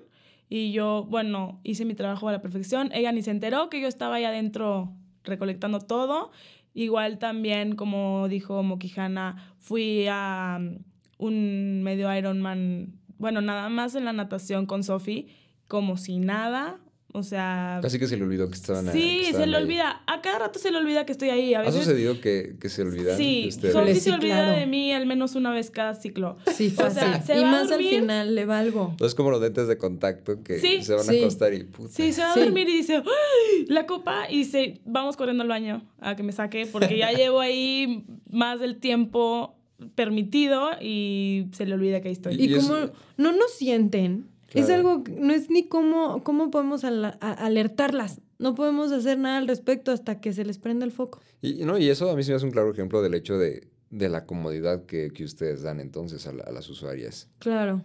y yo, bueno, hice mi trabajo a la perfección. Ella ni se enteró que yo estaba ahí adentro recolectando todo. Igual también, como dijo Mokijana, fui a um, un medio Ironman, bueno, nada más en la natación con Sofi, como si nada, o sea... Casi que se le olvidó que estaban Sí, se le olvida. A cada rato se le olvida que estoy ahí. A veces... ¿Ha sucedido que, que se olvida? Sí, Sofi se olvida de mí al menos una vez cada ciclo. Sí, fácil. O sea, se y más al final le va algo. Es como los dentes de contacto que se van a acostar y puta. Sí, se va a dormir y dice, ¡Ay! la copa y se vamos corriendo al baño a que me saque porque ya llevo ahí más del tiempo permitido y se le olvida que ahí estoy. Y, como no nos sienten es algo, no es ni cómo, cómo podemos alertarlas. No podemos hacer nada al respecto hasta que se les prenda el foco. Y, no, y eso a mí sí me hace un claro ejemplo del hecho de, la comodidad que, ustedes dan entonces a, las usuarias. Claro.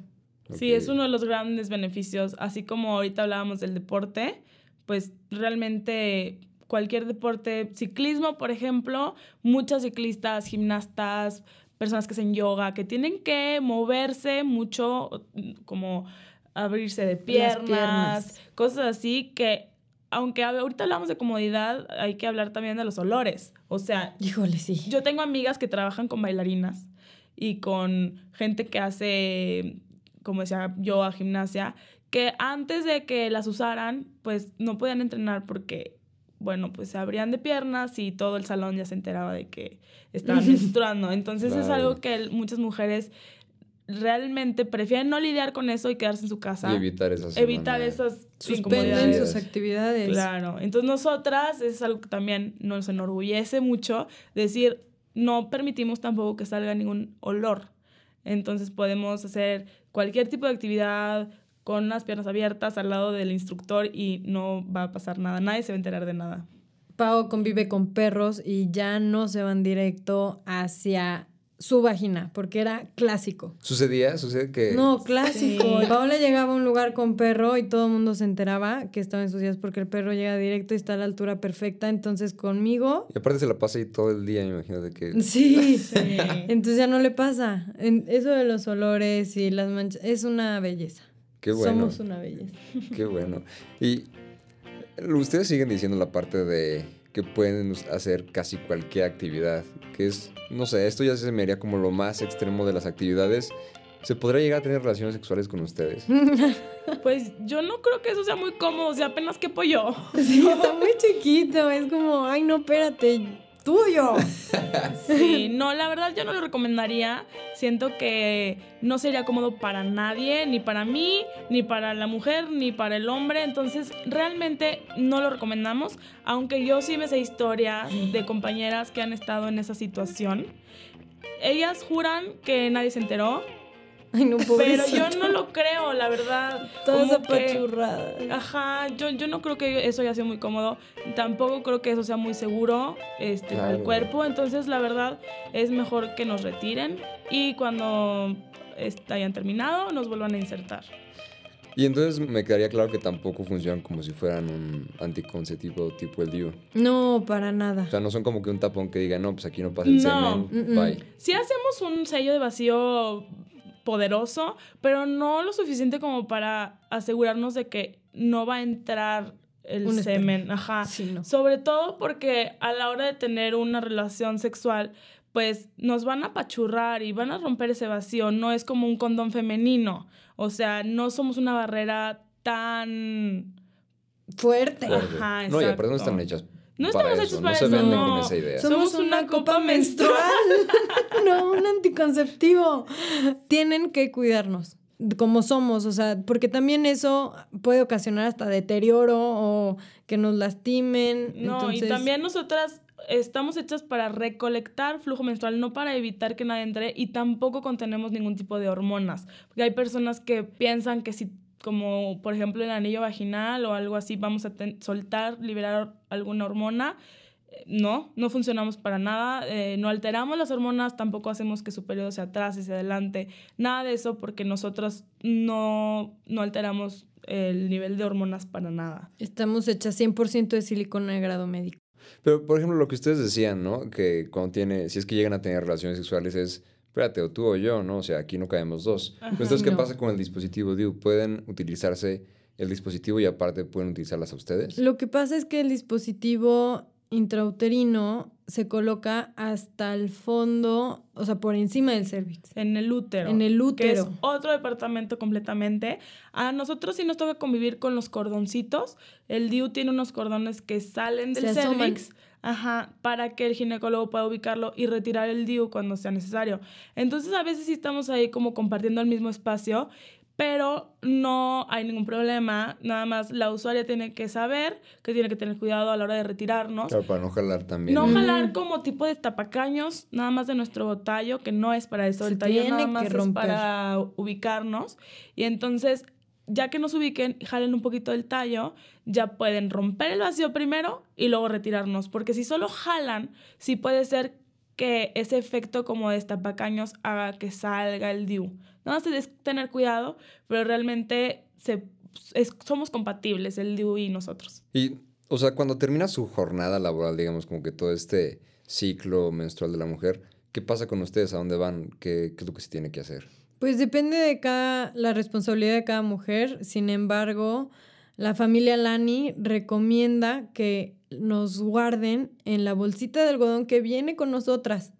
Sí, es uno de los grandes beneficios. Así como ahorita hablábamos del deporte, pues realmente cualquier deporte, ciclismo, por ejemplo, muchas ciclistas, gimnastas, personas que hacen yoga, que tienen que moverse mucho, como abrirse de piernas, cosas así que aunque ahorita hablamos de comodidad, hay que hablar también de los olores. O sea, híjole, sí. Yo tengo amigas que trabajan con bailarinas y con gente que hace, como decía yo, a gimnasia, que antes de que las usaran, pues no podían entrenar porque, bueno, pues se abrían de piernas y todo el salón ya se enteraba de que estaban menstruando. Entonces es algo que muchas mujeres realmente prefieren no lidiar con eso y quedarse en su casa. Y evitar esas Evitar esas Suspenden sus actividades. Claro. Entonces nosotras es algo que también nos enorgullece mucho decir, no permitimos tampoco que salga ningún olor. Entonces podemos hacer cualquier tipo de actividad con las piernas abiertas al lado del instructor y no va a pasar nada. Nadie se va a enterar de nada. Pau convive con perros y ya no se van directo hacia su vagina, porque era clásico. ¿Sucedía? ¿Sucede que...? No, clásico. Paola llegaba a un lugar con perro y todo el mundo se enteraba que estaba en sus días porque el perro llega directo y está a la altura perfecta, entonces conmigo... Y aparte se la pasa ahí todo el día, me imagino, de que... Sí, sí. entonces ya no le pasa. eso de los olores y las manchas, es una belleza. Qué bueno. Somos una belleza. Qué bueno. Y ustedes siguen diciendo la parte de que pueden hacer casi cualquier actividad, que es, no sé, esto ya se me haría como lo más extremo de las actividades. ¿Se podría llegar a tener relaciones sexuales con ustedes? Pues yo no creo que eso sea muy cómodo, o sea, apenas que pollo. Sí, está muy chiquito, es como, ay, no, espérate, tuyo. Sí, no, la verdad yo no lo recomendaría. Siento que no sería cómodo para nadie, ni para mí, ni para la mujer, ni para el hombre. Entonces, realmente no lo recomendamos. Aunque yo sí me sé historias de compañeras que han estado en esa situación. Ellas juran que nadie se enteró, Ay, no, Pero yo no lo creo, la verdad. Toda apachurrada. Ajá, yo, yo no creo que eso haya sido muy cómodo. Tampoco creo que eso sea muy seguro este, para el cuerpo. Entonces, la verdad, es mejor que nos retiren y cuando hayan terminado, nos vuelvan a insertar. Y entonces me quedaría claro que tampoco funcionan como si fueran un anticonceptivo tipo el DIU. No, para nada. O sea, no son como que un tapón que diga, no, pues aquí no pasa el semen, bye. Si hacemos un sello de vacío poderoso, pero no lo suficiente como para asegurarnos de que no va a entrar el semen. Ajá. Sobre todo porque a la hora de tener una relación sexual, pues nos van a apachurrar y van a romper ese vacío. No es como un condón femenino. O sea, no somos una barrera tan fuerte. Ajá, No, y aparte no están hechas no estamos hechos para eso. No con esa idea. Somos una copa menstrual. no, un anticonceptivo. Tienen que cuidarnos como somos, o sea, porque también eso puede ocasionar hasta deterioro o que nos lastimen. No, y también nosotras estamos hechas para recolectar flujo menstrual, no para evitar que nadie entre y tampoco contenemos ningún tipo de hormonas, porque hay personas que piensan que si como por ejemplo el anillo vaginal o algo así, vamos a soltar, liberar alguna hormona. Eh, no, no funcionamos para nada, eh, no alteramos las hormonas, tampoco hacemos que su periodo sea atrás y sea adelante, nada de eso porque nosotros no, no alteramos el nivel de hormonas para nada. Estamos hechas 100% de silicona de grado médico. Pero, por ejemplo, lo que ustedes decían, ¿no? Que cuando tiene, si es que llegan a tener relaciones sexuales es, espérate, o tú o yo, ¿no? O sea, aquí no caemos dos. Ajá. Entonces, ¿qué No. pasa con el dispositivo DIU? ¿Pueden utilizarse el dispositivo y aparte pueden utilizarlas a ustedes? Lo que pasa es que el dispositivo intrauterino se coloca hasta el fondo, o sea, por encima del cervix. En el útero. En el Que es útero. otro departamento completamente. A nosotros sí nos toca convivir con los cordoncitos. El DIU tiene unos cordones que salen del Se asoman. cervix. Ajá, para que el ginecólogo pueda ubicarlo y retirar el DIU cuando sea necesario. Entonces, a veces sí estamos ahí como compartiendo el mismo espacio, pero no hay ningún problema. Nada más la usuaria tiene que saber que tiene que tener cuidado a la hora de retirarnos. Claro, para no jalar también. No jalar como tipo de tapacaños, nada más de nuestro tallo, que no es para eso. Se El tallo nada tiene más que es para ubicarnos. Y entonces, ya que nos ubiquen, jalen un poquito del tallo, ya pueden romper el vacío primero y luego retirarnos. Porque si solo jalan, sí puede ser que ese efecto como de tapacaños haga que salga el DIU. Nada más es tener cuidado, pero realmente se, es- somos compatibles, el DIU y nosotros. Y, o sea, cuando termina su jornada laboral, digamos, como que todo este ciclo menstrual de la mujer, ¿qué pasa con ustedes? ¿A dónde van? ¿Qué, qué es lo que se tiene que hacer? Pues depende de cada, la responsabilidad de cada mujer. Sin embargo, la familia Lani recomienda que nos guarden en la bolsita de algodón que viene con nosotras.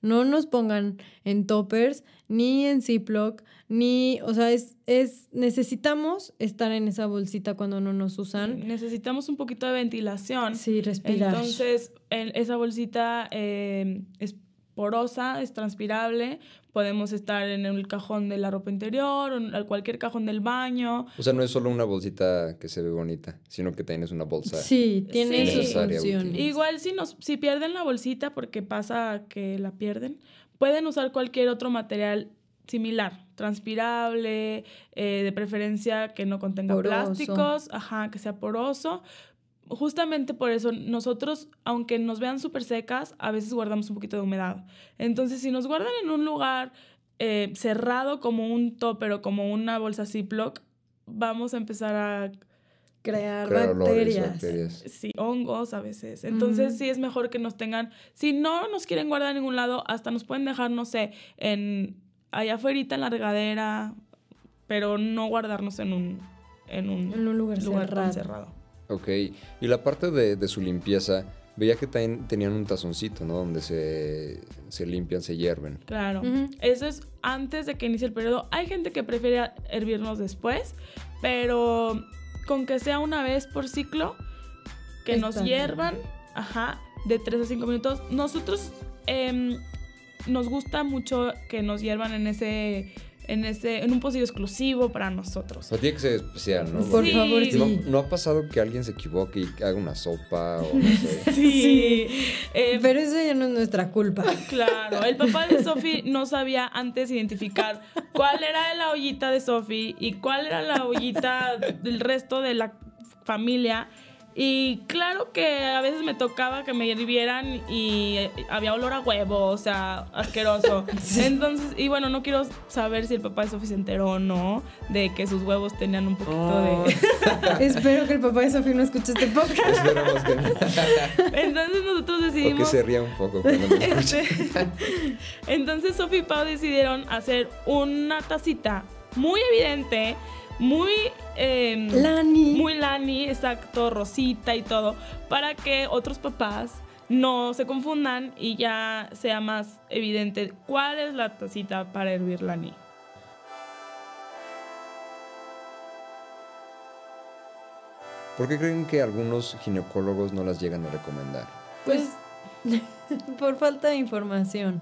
No nos pongan en toppers, ni en Ziploc, ni, o sea, es, es, necesitamos estar en esa bolsita cuando no nos usan. Necesitamos un poquito de ventilación. Sí, respirar. Entonces, en- esa bolsita eh, es porosa, es transpirable. Podemos estar en el cajón de la ropa interior, o en cualquier cajón del baño. O sea, no es solo una bolsita que se ve bonita, sino que también es una bolsa. sí, tiene Sí. sus funciones. Igual si, nos, si pierden la bolsita, porque pasa que la pierden, pueden usar cualquier otro material similar, transpirable, eh, de preferencia que no contenga Poroso. plásticos, ajá, que sea poroso. Justamente por eso nosotros, aunque nos vean súper secas, a veces guardamos un poquito de humedad. Entonces, si nos guardan en un lugar eh, cerrado como un topper o como una bolsa Ziploc, vamos a empezar a Crear Crear olores, bacterias. bacterias. Sí, hongos a veces. Entonces sí es mejor que nos tengan, si no nos quieren guardar en ningún lado, hasta nos pueden dejar, no sé, en allá afuera en la regadera, pero no guardarnos en un, en un, En un lugar cerrado. Ok. Y la parte de, de su limpieza, veía que también tenían un tazoncito, ¿no? Donde se, se limpian, se hierven. Claro. Eso es antes de que inicie el periodo. Hay gente que prefiere hervirnos después, pero con que sea una vez por ciclo, que Está nos bien. hiervan, ajá, de 3 a 5 minutos. Nosotros em, nos gusta mucho que nos hiervan en ese, en ese, en un pocillo exclusivo para nosotros. sea, tiene que ser especial, ¿no? Por favor, Sí. ¿No, ¿No ha pasado que alguien se equivoque y haga una sopa o no sé? Sí. Eh, Pero eso ya no es nuestra culpa. Claro, el papá de Sophie no sabía antes identificar cuál era la ollita de Sophie y cuál era la ollita del resto de la familia. Y claro que a veces me tocaba que me hirvieran y eh, había olor a huevo, o sea, asqueroso. Entonces, y bueno, no quiero saber si el papá de Sophie se enteró o no de que sus huevos tenían un poquito de... Espero que el papá de Sofía no escuche este podcast. Esperamos que no. Entonces nosotros O que decidimos... se ría un poco cuando escucha. Este, entonces Sophie y Pau decidieron hacer una tacita muy evidente, muy... eh, Lani. Muy Lani, exacto, rosita y todo, para que otros papás no se confundan y ya sea más evidente cuál es la tacita para hervir Lani. ¿Por qué creen que algunos ginecólogos no las llegan a recomendar? Pues por falta de información.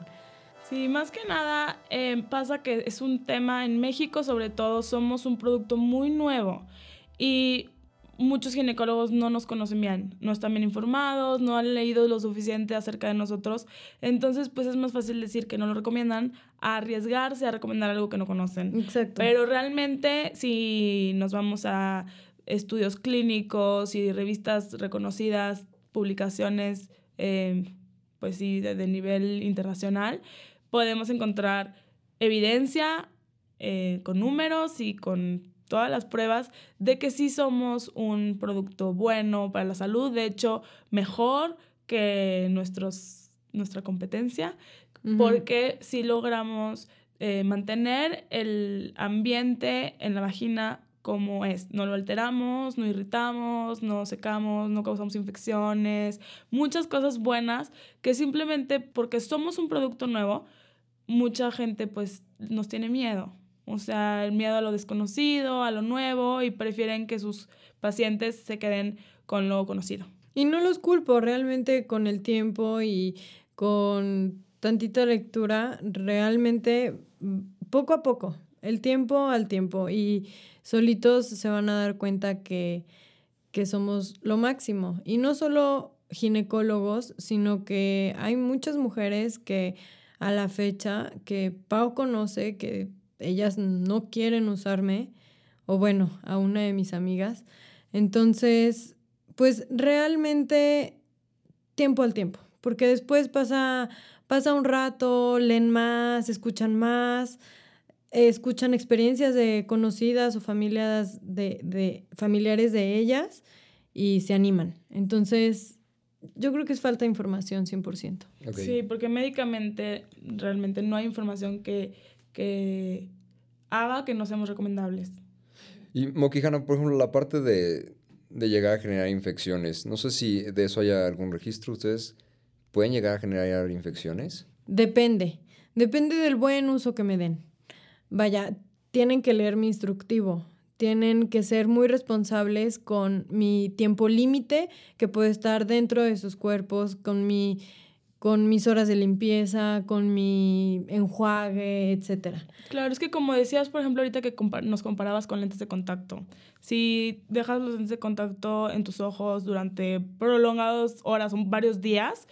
Sí, más que nada eh, pasa que es un tema en México, sobre todo, somos un producto muy nuevo y muchos ginecólogos no nos conocen bien, no están bien informados, no han leído lo suficiente acerca de nosotros, entonces pues es más fácil decir que no lo recomiendan a arriesgarse a recomendar algo que no conocen. Exacto. Pero realmente si nos vamos a estudios clínicos y revistas reconocidas, publicaciones, eh, pues sí, de, de nivel internacional, podemos encontrar evidencia eh, con números y con todas las pruebas de que sí somos un producto bueno para la salud, de hecho, mejor que nuestros, nuestra competencia, porque si logramos eh, mantener el ambiente en la vagina como es. No lo alteramos, no irritamos, no secamos, no causamos infecciones, muchas cosas buenas que simplemente porque somos un producto nuevo, mucha gente pues nos tiene miedo. O sea, el miedo a lo desconocido, a lo nuevo y prefieren que sus pacientes se queden con lo conocido. Y no los culpo, realmente con el tiempo y con tantita lectura, realmente mm, poco a poco, el tiempo al tiempo y solitos se van a dar cuenta que, que somos lo máximo. Y no solo ginecólogos, sino que hay muchas mujeres que a la fecha que Pau conoce que ellas no quieren usarme, o bueno, a una de mis amigas. Entonces, pues realmente tiempo al tiempo, porque después pasa, pasa un rato, leen más, escuchan más, escuchan experiencias de conocidas o familiares de, de, familiares de ellas y se animan. Entonces, yo creo que es falta de información 100%. Sí, porque médicamente realmente no hay información que, que haga que no seamos recomendables. Y Moquijana, por ejemplo, la parte de, de llegar a generar infecciones, no sé si de eso haya algún registro. ¿Ustedes pueden llegar a generar infecciones? Depende. Depende del buen uso que me den. Vaya, tienen que leer mi instructivo tienen que ser muy responsables con mi tiempo límite que puede estar dentro de sus cuerpos, con mi con mis horas de limpieza, con mi enjuague, etcétera. Claro, es que como decías, por ejemplo, ahorita que nos comparabas con lentes de contacto, si dejas los lentes de contacto en tus ojos durante prolongadas horas varios días,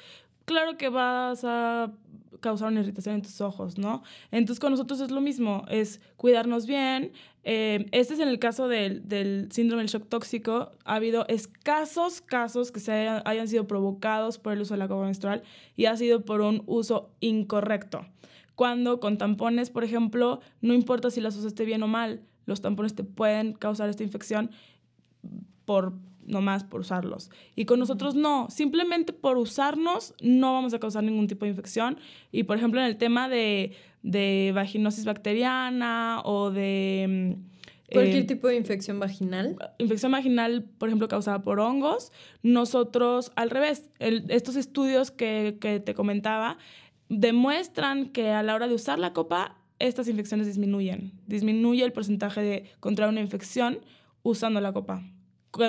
claro que vas a causar una irritación en tus ojos, ¿no? Entonces con nosotros es lo mismo, es cuidarnos bien. Eh, este es en el caso del, del, síndrome del shock tóxico. Ha habido escasos casos que se hayan, sido provocados por el uso de la copa menstrual y ha sido por un uso incorrecto. Cuando con tampones, por ejemplo, no importa si las usaste bien o mal, los tampones te pueden causar esta infección por nomás por usarlos. Y con nosotros no, simplemente por usarnos no vamos a causar ningún tipo de infección. Y por ejemplo en el tema de, de vaginosis bacteriana o de... Mm, Cualquier eh, tipo de infección vaginal. Infección vaginal, por ejemplo, causada por hongos. Nosotros, al revés, estos estudios que, que te comentaba demuestran que a la hora de usar la copa, estas infecciones disminuyen. Disminuye el porcentaje de contraer una infección usando la copa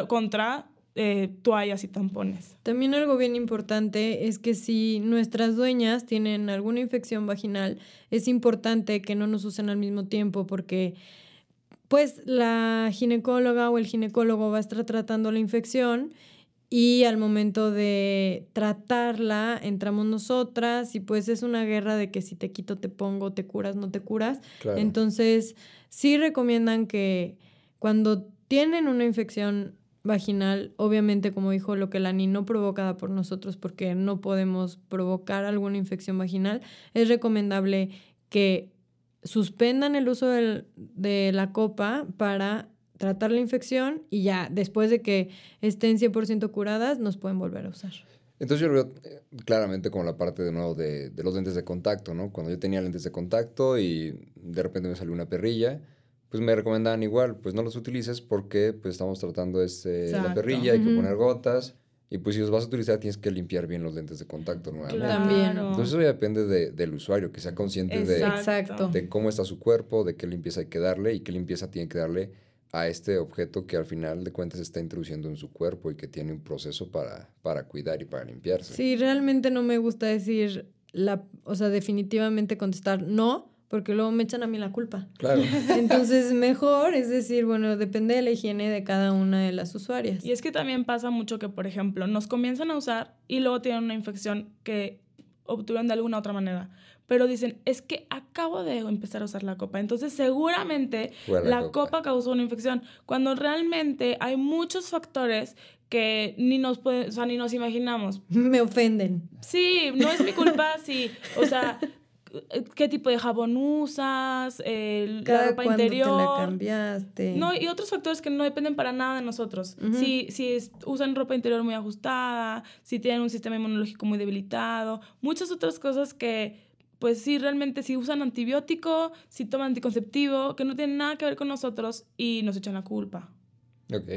contra eh, toallas y tampones. También algo bien importante es que si nuestras dueñas tienen alguna infección vaginal, es importante que no nos usen al mismo tiempo porque pues la ginecóloga o el ginecólogo va a estar tratando la infección y al momento de tratarla entramos nosotras y pues es una guerra de que si te quito te pongo, te curas, no te curas. Entonces sí recomiendan que cuando tienen una infección vaginal, obviamente, como dijo lo que la no provocada por nosotros, porque no podemos provocar alguna infección vaginal, es recomendable que suspendan el uso de la copa para tratar la infección y ya después de que estén 100% curadas, nos pueden volver a usar. Entonces yo lo veo eh, claramente como la parte de nuevo de, de los lentes de contacto, ¿no? Cuando yo tenía lentes de contacto y de repente me salió una perrilla, pues me recomendaban igual, pues no los utilices porque pues estamos tratando este, la perrilla, hay que poner gotas. Y pues si los vas a utilizar tienes que limpiar bien los lentes de contacto nuevamente. También. Entonces eso ya depende de, del usuario, que sea consciente de, de, cómo está su cuerpo, de qué limpieza hay que darle y qué limpieza tiene que darle a este objeto que al final de cuentas está introduciendo en su cuerpo y que tiene un proceso para, para cuidar y para limpiarse. Sí, realmente no me gusta decir, la, o sea, definitivamente contestar no, porque luego me echan a mí la culpa. Claro. Entonces, mejor es decir, bueno, depende de la higiene de cada una de las usuarias. Y es que también pasa mucho que, por ejemplo, nos comienzan a usar y luego tienen una infección que obtuvieron de alguna otra manera. Pero dicen, es que acabo de empezar a usar la copa. Entonces, seguramente la, copa. causó una infección. Cuando realmente hay muchos factores que ni nos, puede, o sea, ni nos imaginamos. Me ofenden. Sí, no es mi culpa, sí. O sea, qué tipo de jabón usas, el, la ropa interior. te la cambiaste. No, y otros factores que no dependen para nada de nosotros. Si, si es- usan ropa interior muy ajustada, si tienen un sistema inmunológico muy debilitado, muchas otras cosas que, pues sí, realmente si usan antibiótico, si toman anticonceptivo, que no tienen nada que ver con nosotros y nos echan la culpa. Ok.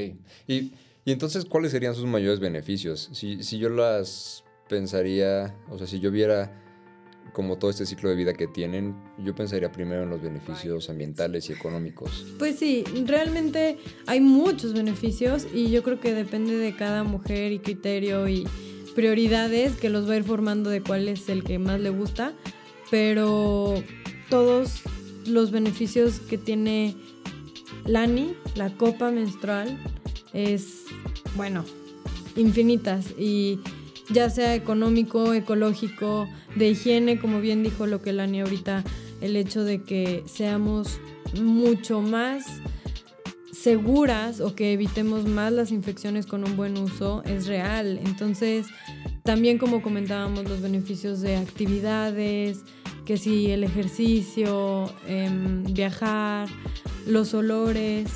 Y, y entonces, ¿cuáles serían sus mayores beneficios? Si, si yo las pensaría, o sea, si yo viera como todo este ciclo de vida que tienen, yo pensaría primero en los beneficios ambientales y económicos. Pues sí, realmente hay muchos beneficios y yo creo que depende de cada mujer y criterio y prioridades que los va a ir formando de cuál es el que más le gusta, pero todos los beneficios que tiene Lani, la copa menstrual, es, bueno, infinitas y ya sea económico, ecológico, de higiene, como bien dijo lo que Lani ahorita, el hecho de que seamos mucho más seguras o que evitemos más las infecciones con un buen uso es real. Entonces, también como comentábamos, los beneficios de actividades, que si el ejercicio, em, viajar, los olores,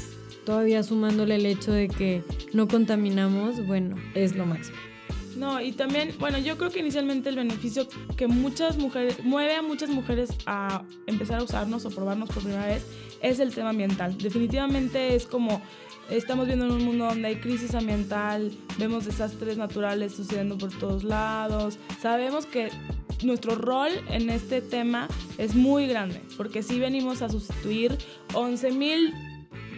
todavía sumándole el hecho de que no contaminamos, bueno, es lo máximo. No, y también, bueno, yo creo que inicialmente el beneficio que muchas mujeres, mueve a muchas mujeres a empezar a usarnos o probarnos por primera vez es el tema ambiental. Definitivamente es como estamos viendo en un mundo donde hay crisis ambiental, vemos desastres naturales sucediendo por todos lados. Sabemos que nuestro rol en este tema es muy grande, porque sí venimos a sustituir 11 mil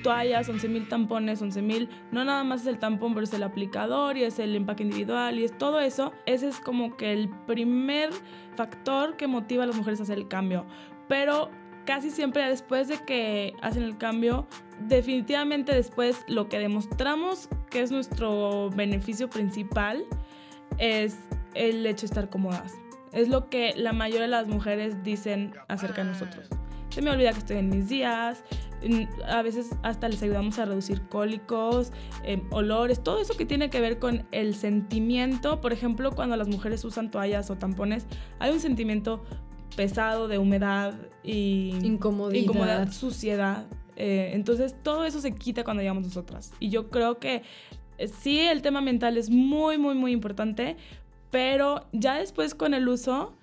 toallas, 11 mil tampones, 11 mil, no nada más es el tampón, pero es el aplicador y es el empaque individual y es todo eso. Ese es como que el primer factor que motiva a las mujeres a hacer el cambio. Pero casi siempre después de que hacen el cambio, definitivamente después lo que demostramos que es nuestro beneficio principal es el hecho de estar cómodas. Es lo que la mayoría de las mujeres dicen acerca de nosotros. Se me olvida que estoy en mis días, a veces hasta les ayudamos a reducir cólicos, eh, olores, todo eso que tiene que ver con el sentimiento. Por ejemplo, cuando las mujeres usan toallas o tampones, hay un sentimiento pesado de humedad y Incomodidad. incomodidad, suciedad. Eh, entonces todo eso se quita cuando llegamos nosotras. Y yo creo que eh, sí, el tema mental es muy, muy, muy importante, pero ya después con el uso,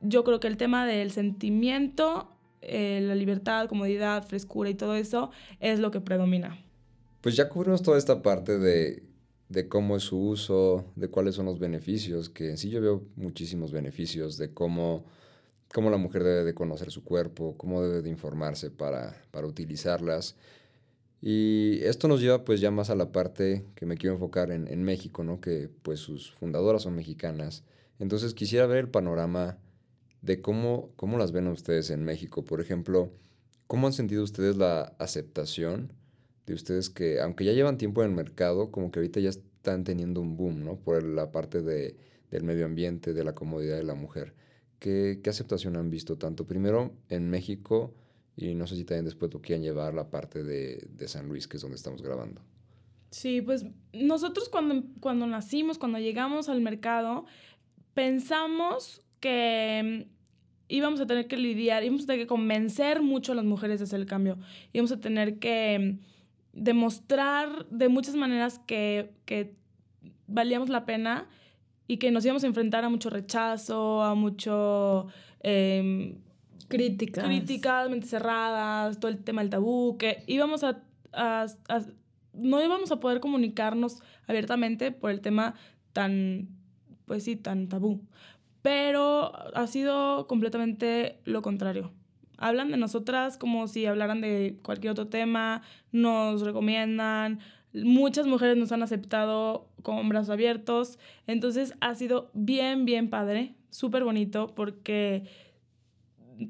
yo creo que el tema del sentimiento, eh, la libertad, comodidad, frescura y todo eso es lo que predomina. Pues ya cubrimos toda esta parte de, de cómo es su uso, de cuáles son los beneficios, que en sí yo veo muchísimos beneficios de cómo, cómo la mujer debe de conocer su cuerpo, cómo debe de informarse para, para utilizarlas. Y esto nos lleva pues ya más a la parte que me quiero enfocar en, en México, ¿no? Que pues sus fundadoras son mexicanas. Entonces quisiera ver el panorama de cómo, cómo las ven ustedes en México. Por ejemplo, ¿cómo han sentido ustedes la aceptación de ustedes que, aunque ya llevan tiempo en el mercado, como que ahorita ya están teniendo un boom, ¿no? Por la parte de, del medio ambiente, de la comodidad de la mujer. ¿Qué, ¿Qué aceptación han visto tanto primero en México y no sé si también después lo quieran llevar la parte de, de San Luis, que es donde estamos grabando? Sí, pues nosotros cuando, cuando nacimos, cuando llegamos al mercado, pensamos que íbamos a tener que lidiar, íbamos a tener que convencer mucho a las mujeres de hacer el cambio, íbamos a tener que mm, demostrar de muchas maneras que, que valíamos la pena y que nos íbamos a enfrentar a mucho rechazo, a mucho... em, Críticas. críticas, mentes cerradas, todo el tema del tabú, que íbamos a, a- a- no íbamos a poder comunicarnos abiertamente por el tema tan, pues sí, tan tabú. Pero ha sido completamente lo contrario. Hablan de nosotras como si hablaran de cualquier otro tema, nos recomiendan, muchas mujeres nos han aceptado con brazos abiertos, entonces ha sido bien, bien padre, súper bonito porque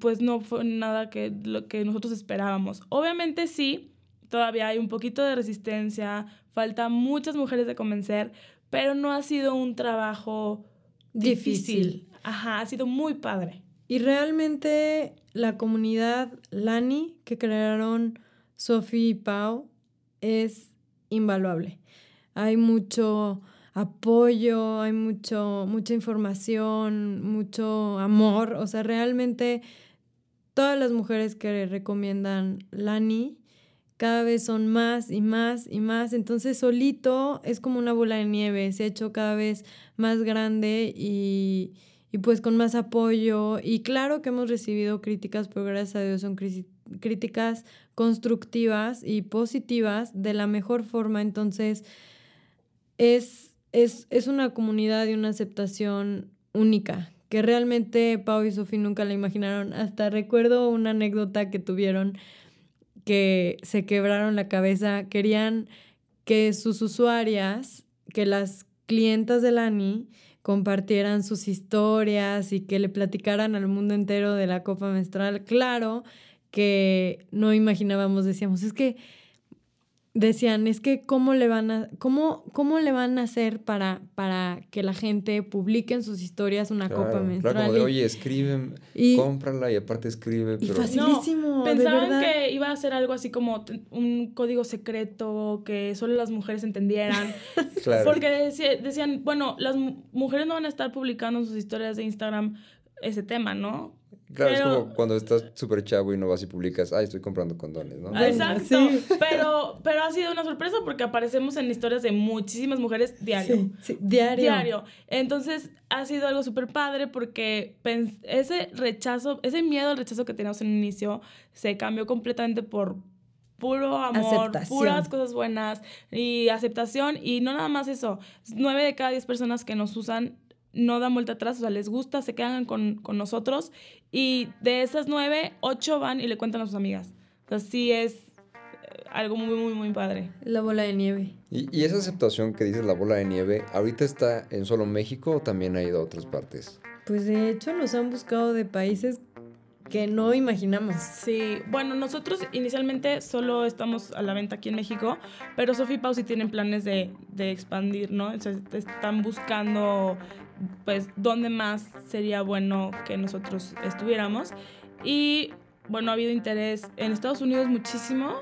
pues no fue nada que lo que nosotros esperábamos. Obviamente sí, todavía hay un poquito de resistencia, falta muchas mujeres de convencer, pero no ha sido un trabajo difícil. Difícil. Ajá, ha sido muy padre. Y realmente la comunidad Lani que crearon Sophie y Pau es invaluable. Hay mucho apoyo, hay mucho, mucha información, mucho amor. O sea, realmente todas las mujeres que recomiendan Lani cada vez son más y más y más. Entonces solito es como una bola de nieve, se ha hecho cada vez más grande y, y pues con más apoyo. Y claro que hemos recibido críticas, pero gracias a Dios son críticas constructivas y positivas de la mejor forma. Entonces es, es, es una comunidad y una aceptación única que realmente Pau y Sofía nunca la imaginaron. Hasta recuerdo una anécdota que tuvieron que se quebraron la cabeza, querían que sus usuarias, que las clientas de Lani compartieran sus historias y que le platicaran al mundo entero de la copa menstrual. Claro que no imaginábamos, decíamos, es que decían, es que cómo le van a, cómo, cómo le van a hacer para, para que la gente publique en sus historias una copa menstrual. Claro, como de, oye, escribe, y, cómprala y aparte escribe. Y facilísimo. pensaban que iba a ser algo así como un código secreto que solo las mujeres entendieran. claro. Porque decían, bueno, las mujeres no van a estar publicando en sus historias de Instagram ese tema, ¿no? Claro, es como cuando estás súper chavo y no vas y publicas, ay, estoy comprando condones, ¿no? Exacto. Pero, pero ha sido una sorpresa porque aparecemos en historias de muchísimas mujeres diario. Sí, diario. Diario. Entonces, ha sido algo súper padre porque ese rechazo, ese miedo al rechazo que teníamos en el inicio se cambió completamente por puro amor, puras cosas buenas y aceptación. Y no nada más eso, nueve de cada diez personas que nos usan no dan vuelta atrás, o sea, les gusta, se quedan con, nosotros y de esas nueve, ocho van y le cuentan a sus amigas. O sea, sí es eh, algo muy, muy, muy padre. La bola de nieve. ¿Y, y esa aceptación que dices la bola de nieve, ahorita está en solo México o también ha ido a otras partes? Pues de hecho nos han buscado de países que no imaginamos. Sí, bueno, nosotros inicialmente solo estamos a la venta aquí en México, pero Sophie y Pau sí tienen planes de, de expandir, ¿no? están buscando pues dónde más sería bueno que nosotros estuviéramos. Y bueno, ha habido interés en Estados Unidos muchísimo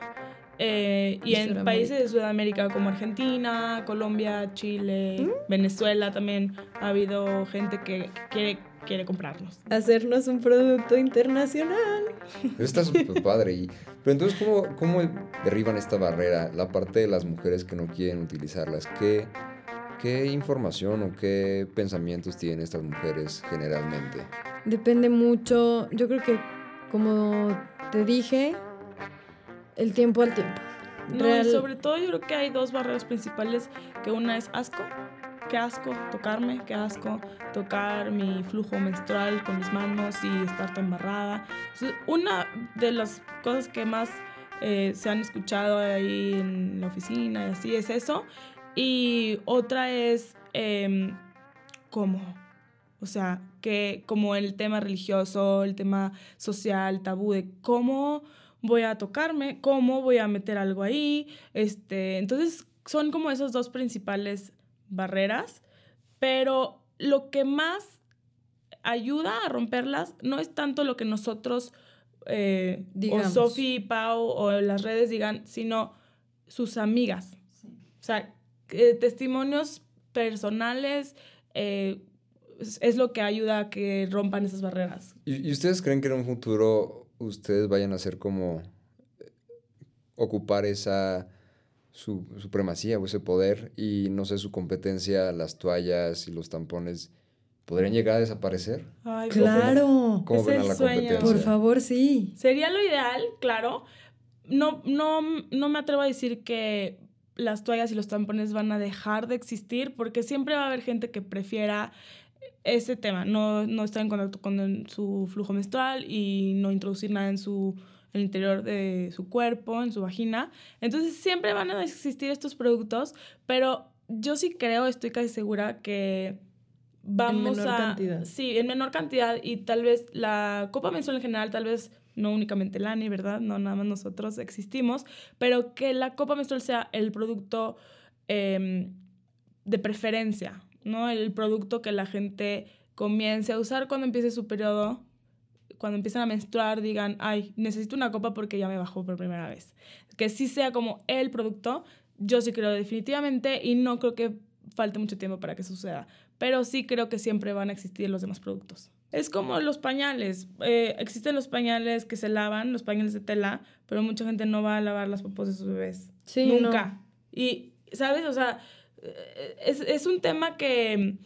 eh, y en países de Sudamérica como Argentina, Colombia, Chile, ¿Mm? Venezuela también ha habido gente que quiere, quiere comprarnos. Hacernos un producto internacional. Está súper padre. Y, pero entonces, ¿cómo, ¿cómo derriban esta barrera? La parte de las mujeres que no quieren utilizarlas. ¿Qué, ¿Qué información o qué pensamientos tienen estas mujeres generalmente? Depende mucho, yo creo que como te dije, el tiempo al tiempo. No, sobre todo yo creo que hay dos barreras principales, que una es asco, qué asco tocarme, qué asco tocar mi flujo menstrual con mis manos y estar tan embarrada. una de las cosas que más eh, se han escuchado ahí en la oficina y así es eso. Y otra es em, cómo. O sea, que como el tema religioso, el tema social, tabú de cómo voy a tocarme, cómo voy a meter algo ahí. Este, entonces, son como esas dos principales barreras, pero lo que más ayuda a romperlas no es tanto lo que nosotros, eh, o Sofi, Pau o las redes digan, sino sus amigas. O sea, eh, testimonios personales eh, es, lo que ayuda a que rompan esas barreras. ¿Y, ustedes creen que en un futuro ustedes vayan a ser como eh, ocupar esa su, supremacía o ese poder y no sé, su competencia, las toallas y los tampones podrían llegar a desaparecer? Ay, claro. ¿Cómo ven a la competencia? Por favor, sí. Sería lo ideal, claro. No, no, no me atrevo a decir que las toallas y los tampones van a dejar de existir porque siempre va a haber gente que prefiera ese tema, no, no estar en contacto con su flujo menstrual y no introducir nada en su el interior de su cuerpo, en su vagina. Entonces siempre van a existir estos productos, pero yo sí creo, estoy casi segura que vamos en menor a cantidad. sí, en menor cantidad y tal vez la copa menstrual en general tal vez no únicamente Lani, ¿verdad? No nada más nosotros existimos, pero que la copa menstrual sea el producto em, de preferencia, ¿no? El producto que la gente comience a usar cuando empiece su periodo, cuando empiezan a menstruar, digan, ay, necesito una copa porque ya me bajó por primera vez. Que sí sea como el producto, yo sí creo definitivamente y no creo que falte mucho tiempo para que suceda. Pero sí creo que siempre van a existir los demás productos. Es como los pañales. Eh, existen los pañales que se lavan, los pañales de tela, pero mucha gente no va a lavar las popos de sus bebés. Sí, Nunca. Y, ¿sabes? O sea, eh, es, es un tema que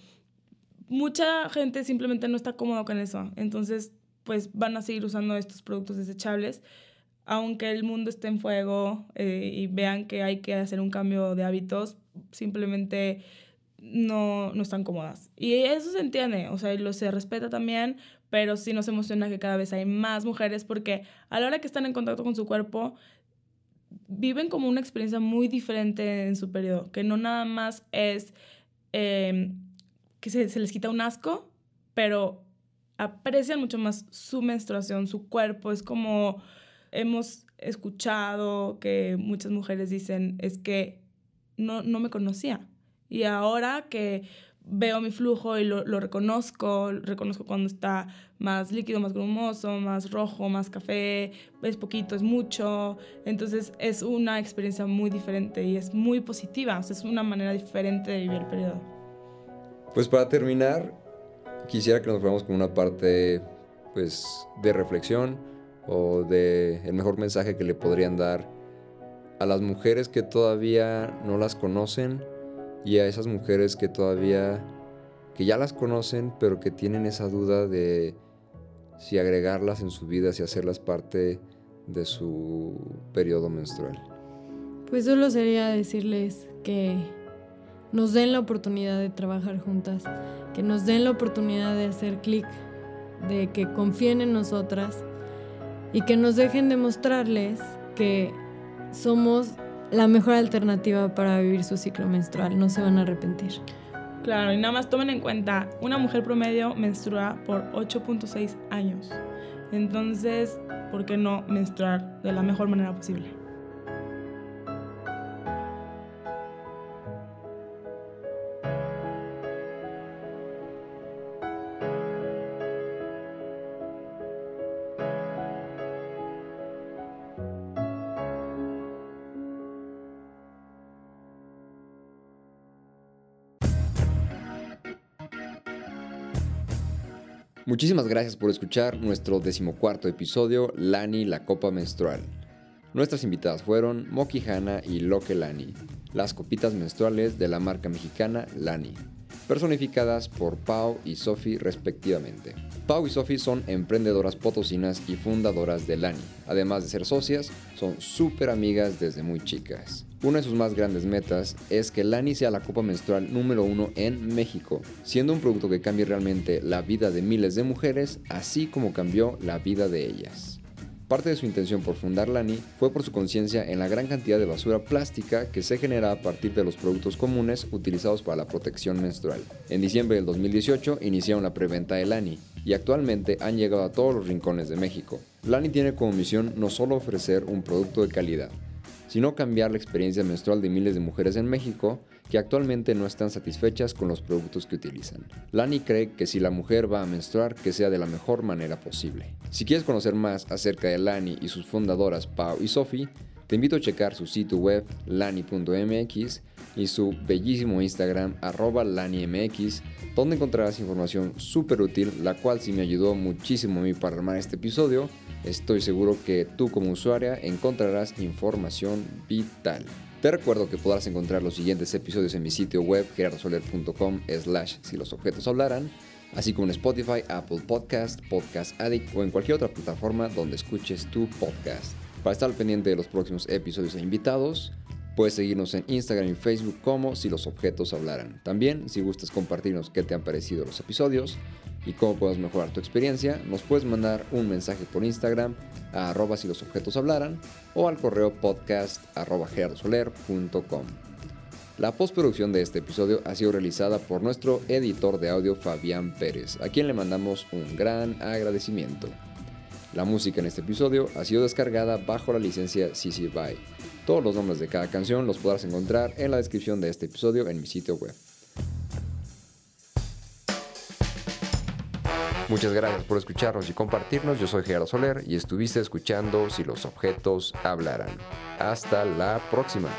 mucha gente simplemente no está cómodo con eso. Entonces, pues van a seguir usando estos productos desechables, aunque el mundo esté en fuego eh, y vean que hay que hacer un cambio de hábitos, simplemente no, no están cómodas. Y eso se entiende, o sea, lo se respeta también, pero sí nos emociona que cada vez hay más mujeres porque a la hora que están en contacto con su cuerpo, viven como una experiencia muy diferente en su periodo, que no nada más es eh, que se, se les quita un asco, pero aprecian mucho más su menstruación, su cuerpo. Es como hemos escuchado que muchas mujeres dicen, es que no, no me conocía. Y ahora que veo mi flujo y lo, reconozco, reconozco cuando está más líquido, más grumoso, más rojo, más café, es poquito, es mucho. Entonces es una experiencia muy diferente y es muy positiva, es una manera diferente de vivir el periodo. Pues para terminar, quisiera que nos fuéramos con una parte pues de reflexión o de el mejor mensaje que le podrían dar a las mujeres que todavía no las conocen y a esas mujeres que todavía que ya las conocen pero que tienen esa duda de si agregarlas en su vida, si hacerlas parte de su periodo menstrual. Pues solo sería decirles que nos den la oportunidad de trabajar juntas, que nos den la oportunidad de hacer clic, de que confíen en nosotras y que nos dejen demostrarles que somos la mejor alternativa para vivir su ciclo menstrual. No se van a arrepentir. Claro, y nada más tomen en cuenta, una mujer promedio menstrua por 8.6 años. Entonces, ¿por qué no menstruar de la mejor manera posible? Muchísimas gracias por escuchar nuestro decimocuarto episodio, Lani, la copa menstrual. Nuestras invitadas fueron Moki Hanna y Loke Lani, las copitas menstruales de la marca mexicana Lani, personificadas por Pau y Sophie respectivamente. Pau y Sophie son emprendedoras potosinas y fundadoras de Lani. Además de ser socias, son súper amigas desde muy chicas. Una de sus más grandes metas es que Lani sea la copa menstrual número uno en México, siendo un producto que cambie realmente la vida de miles de mujeres, así como cambió la vida de ellas. Parte de su intención por fundar Lani fue por su conciencia en la gran cantidad de basura plástica que se genera a partir de los productos comunes utilizados para la protección menstrual. En diciembre del 2018 iniciaron la preventa de Lani y actualmente han llegado a todos los rincones de México. Lani tiene como misión no solo ofrecer un producto de calidad, sino cambiar la experiencia menstrual de miles de mujeres en México que actualmente no están satisfechas con los productos que utilizan. Lani cree que si la mujer va a menstruar, que sea de la mejor manera posible. Si quieres conocer más acerca de Lani y sus fundadoras Pau y Sophie, te invito a checar su sitio web lani.mx y su bellísimo Instagram arroba lanimx, donde encontrarás información súper útil, la cual sí me ayudó muchísimo a mí para armar este episodio. Estoy seguro que tú como usuaria encontrarás información vital. Te recuerdo que podrás encontrar los siguientes episodios en mi sitio web gerardosoler.com slash si los objetos hablaran, así como en Spotify, Apple Podcast, Podcast Addict o en cualquier otra plataforma donde escuches tu podcast. Para estar al pendiente de los próximos episodios e invitados, puedes seguirnos en Instagram y Facebook como si los objetos hablaran. También, si gustas compartirnos qué te han parecido los episodios y cómo puedes mejorar tu experiencia, nos puedes mandar un mensaje por Instagram a si los objetos hablaran o al correo podcast arroba. La postproducción de este episodio ha sido realizada por nuestro editor de audio Fabián Pérez, a quien le mandamos un gran agradecimiento. La música en este episodio ha sido descargada bajo la licencia CC BY. Todos los nombres de cada canción los podrás encontrar en la descripción de este episodio en mi sitio web. Muchas gracias por escucharnos y compartirnos. Yo soy Gerardo Soler y estuviste escuchando Si los objetos hablaran. Hasta la próxima.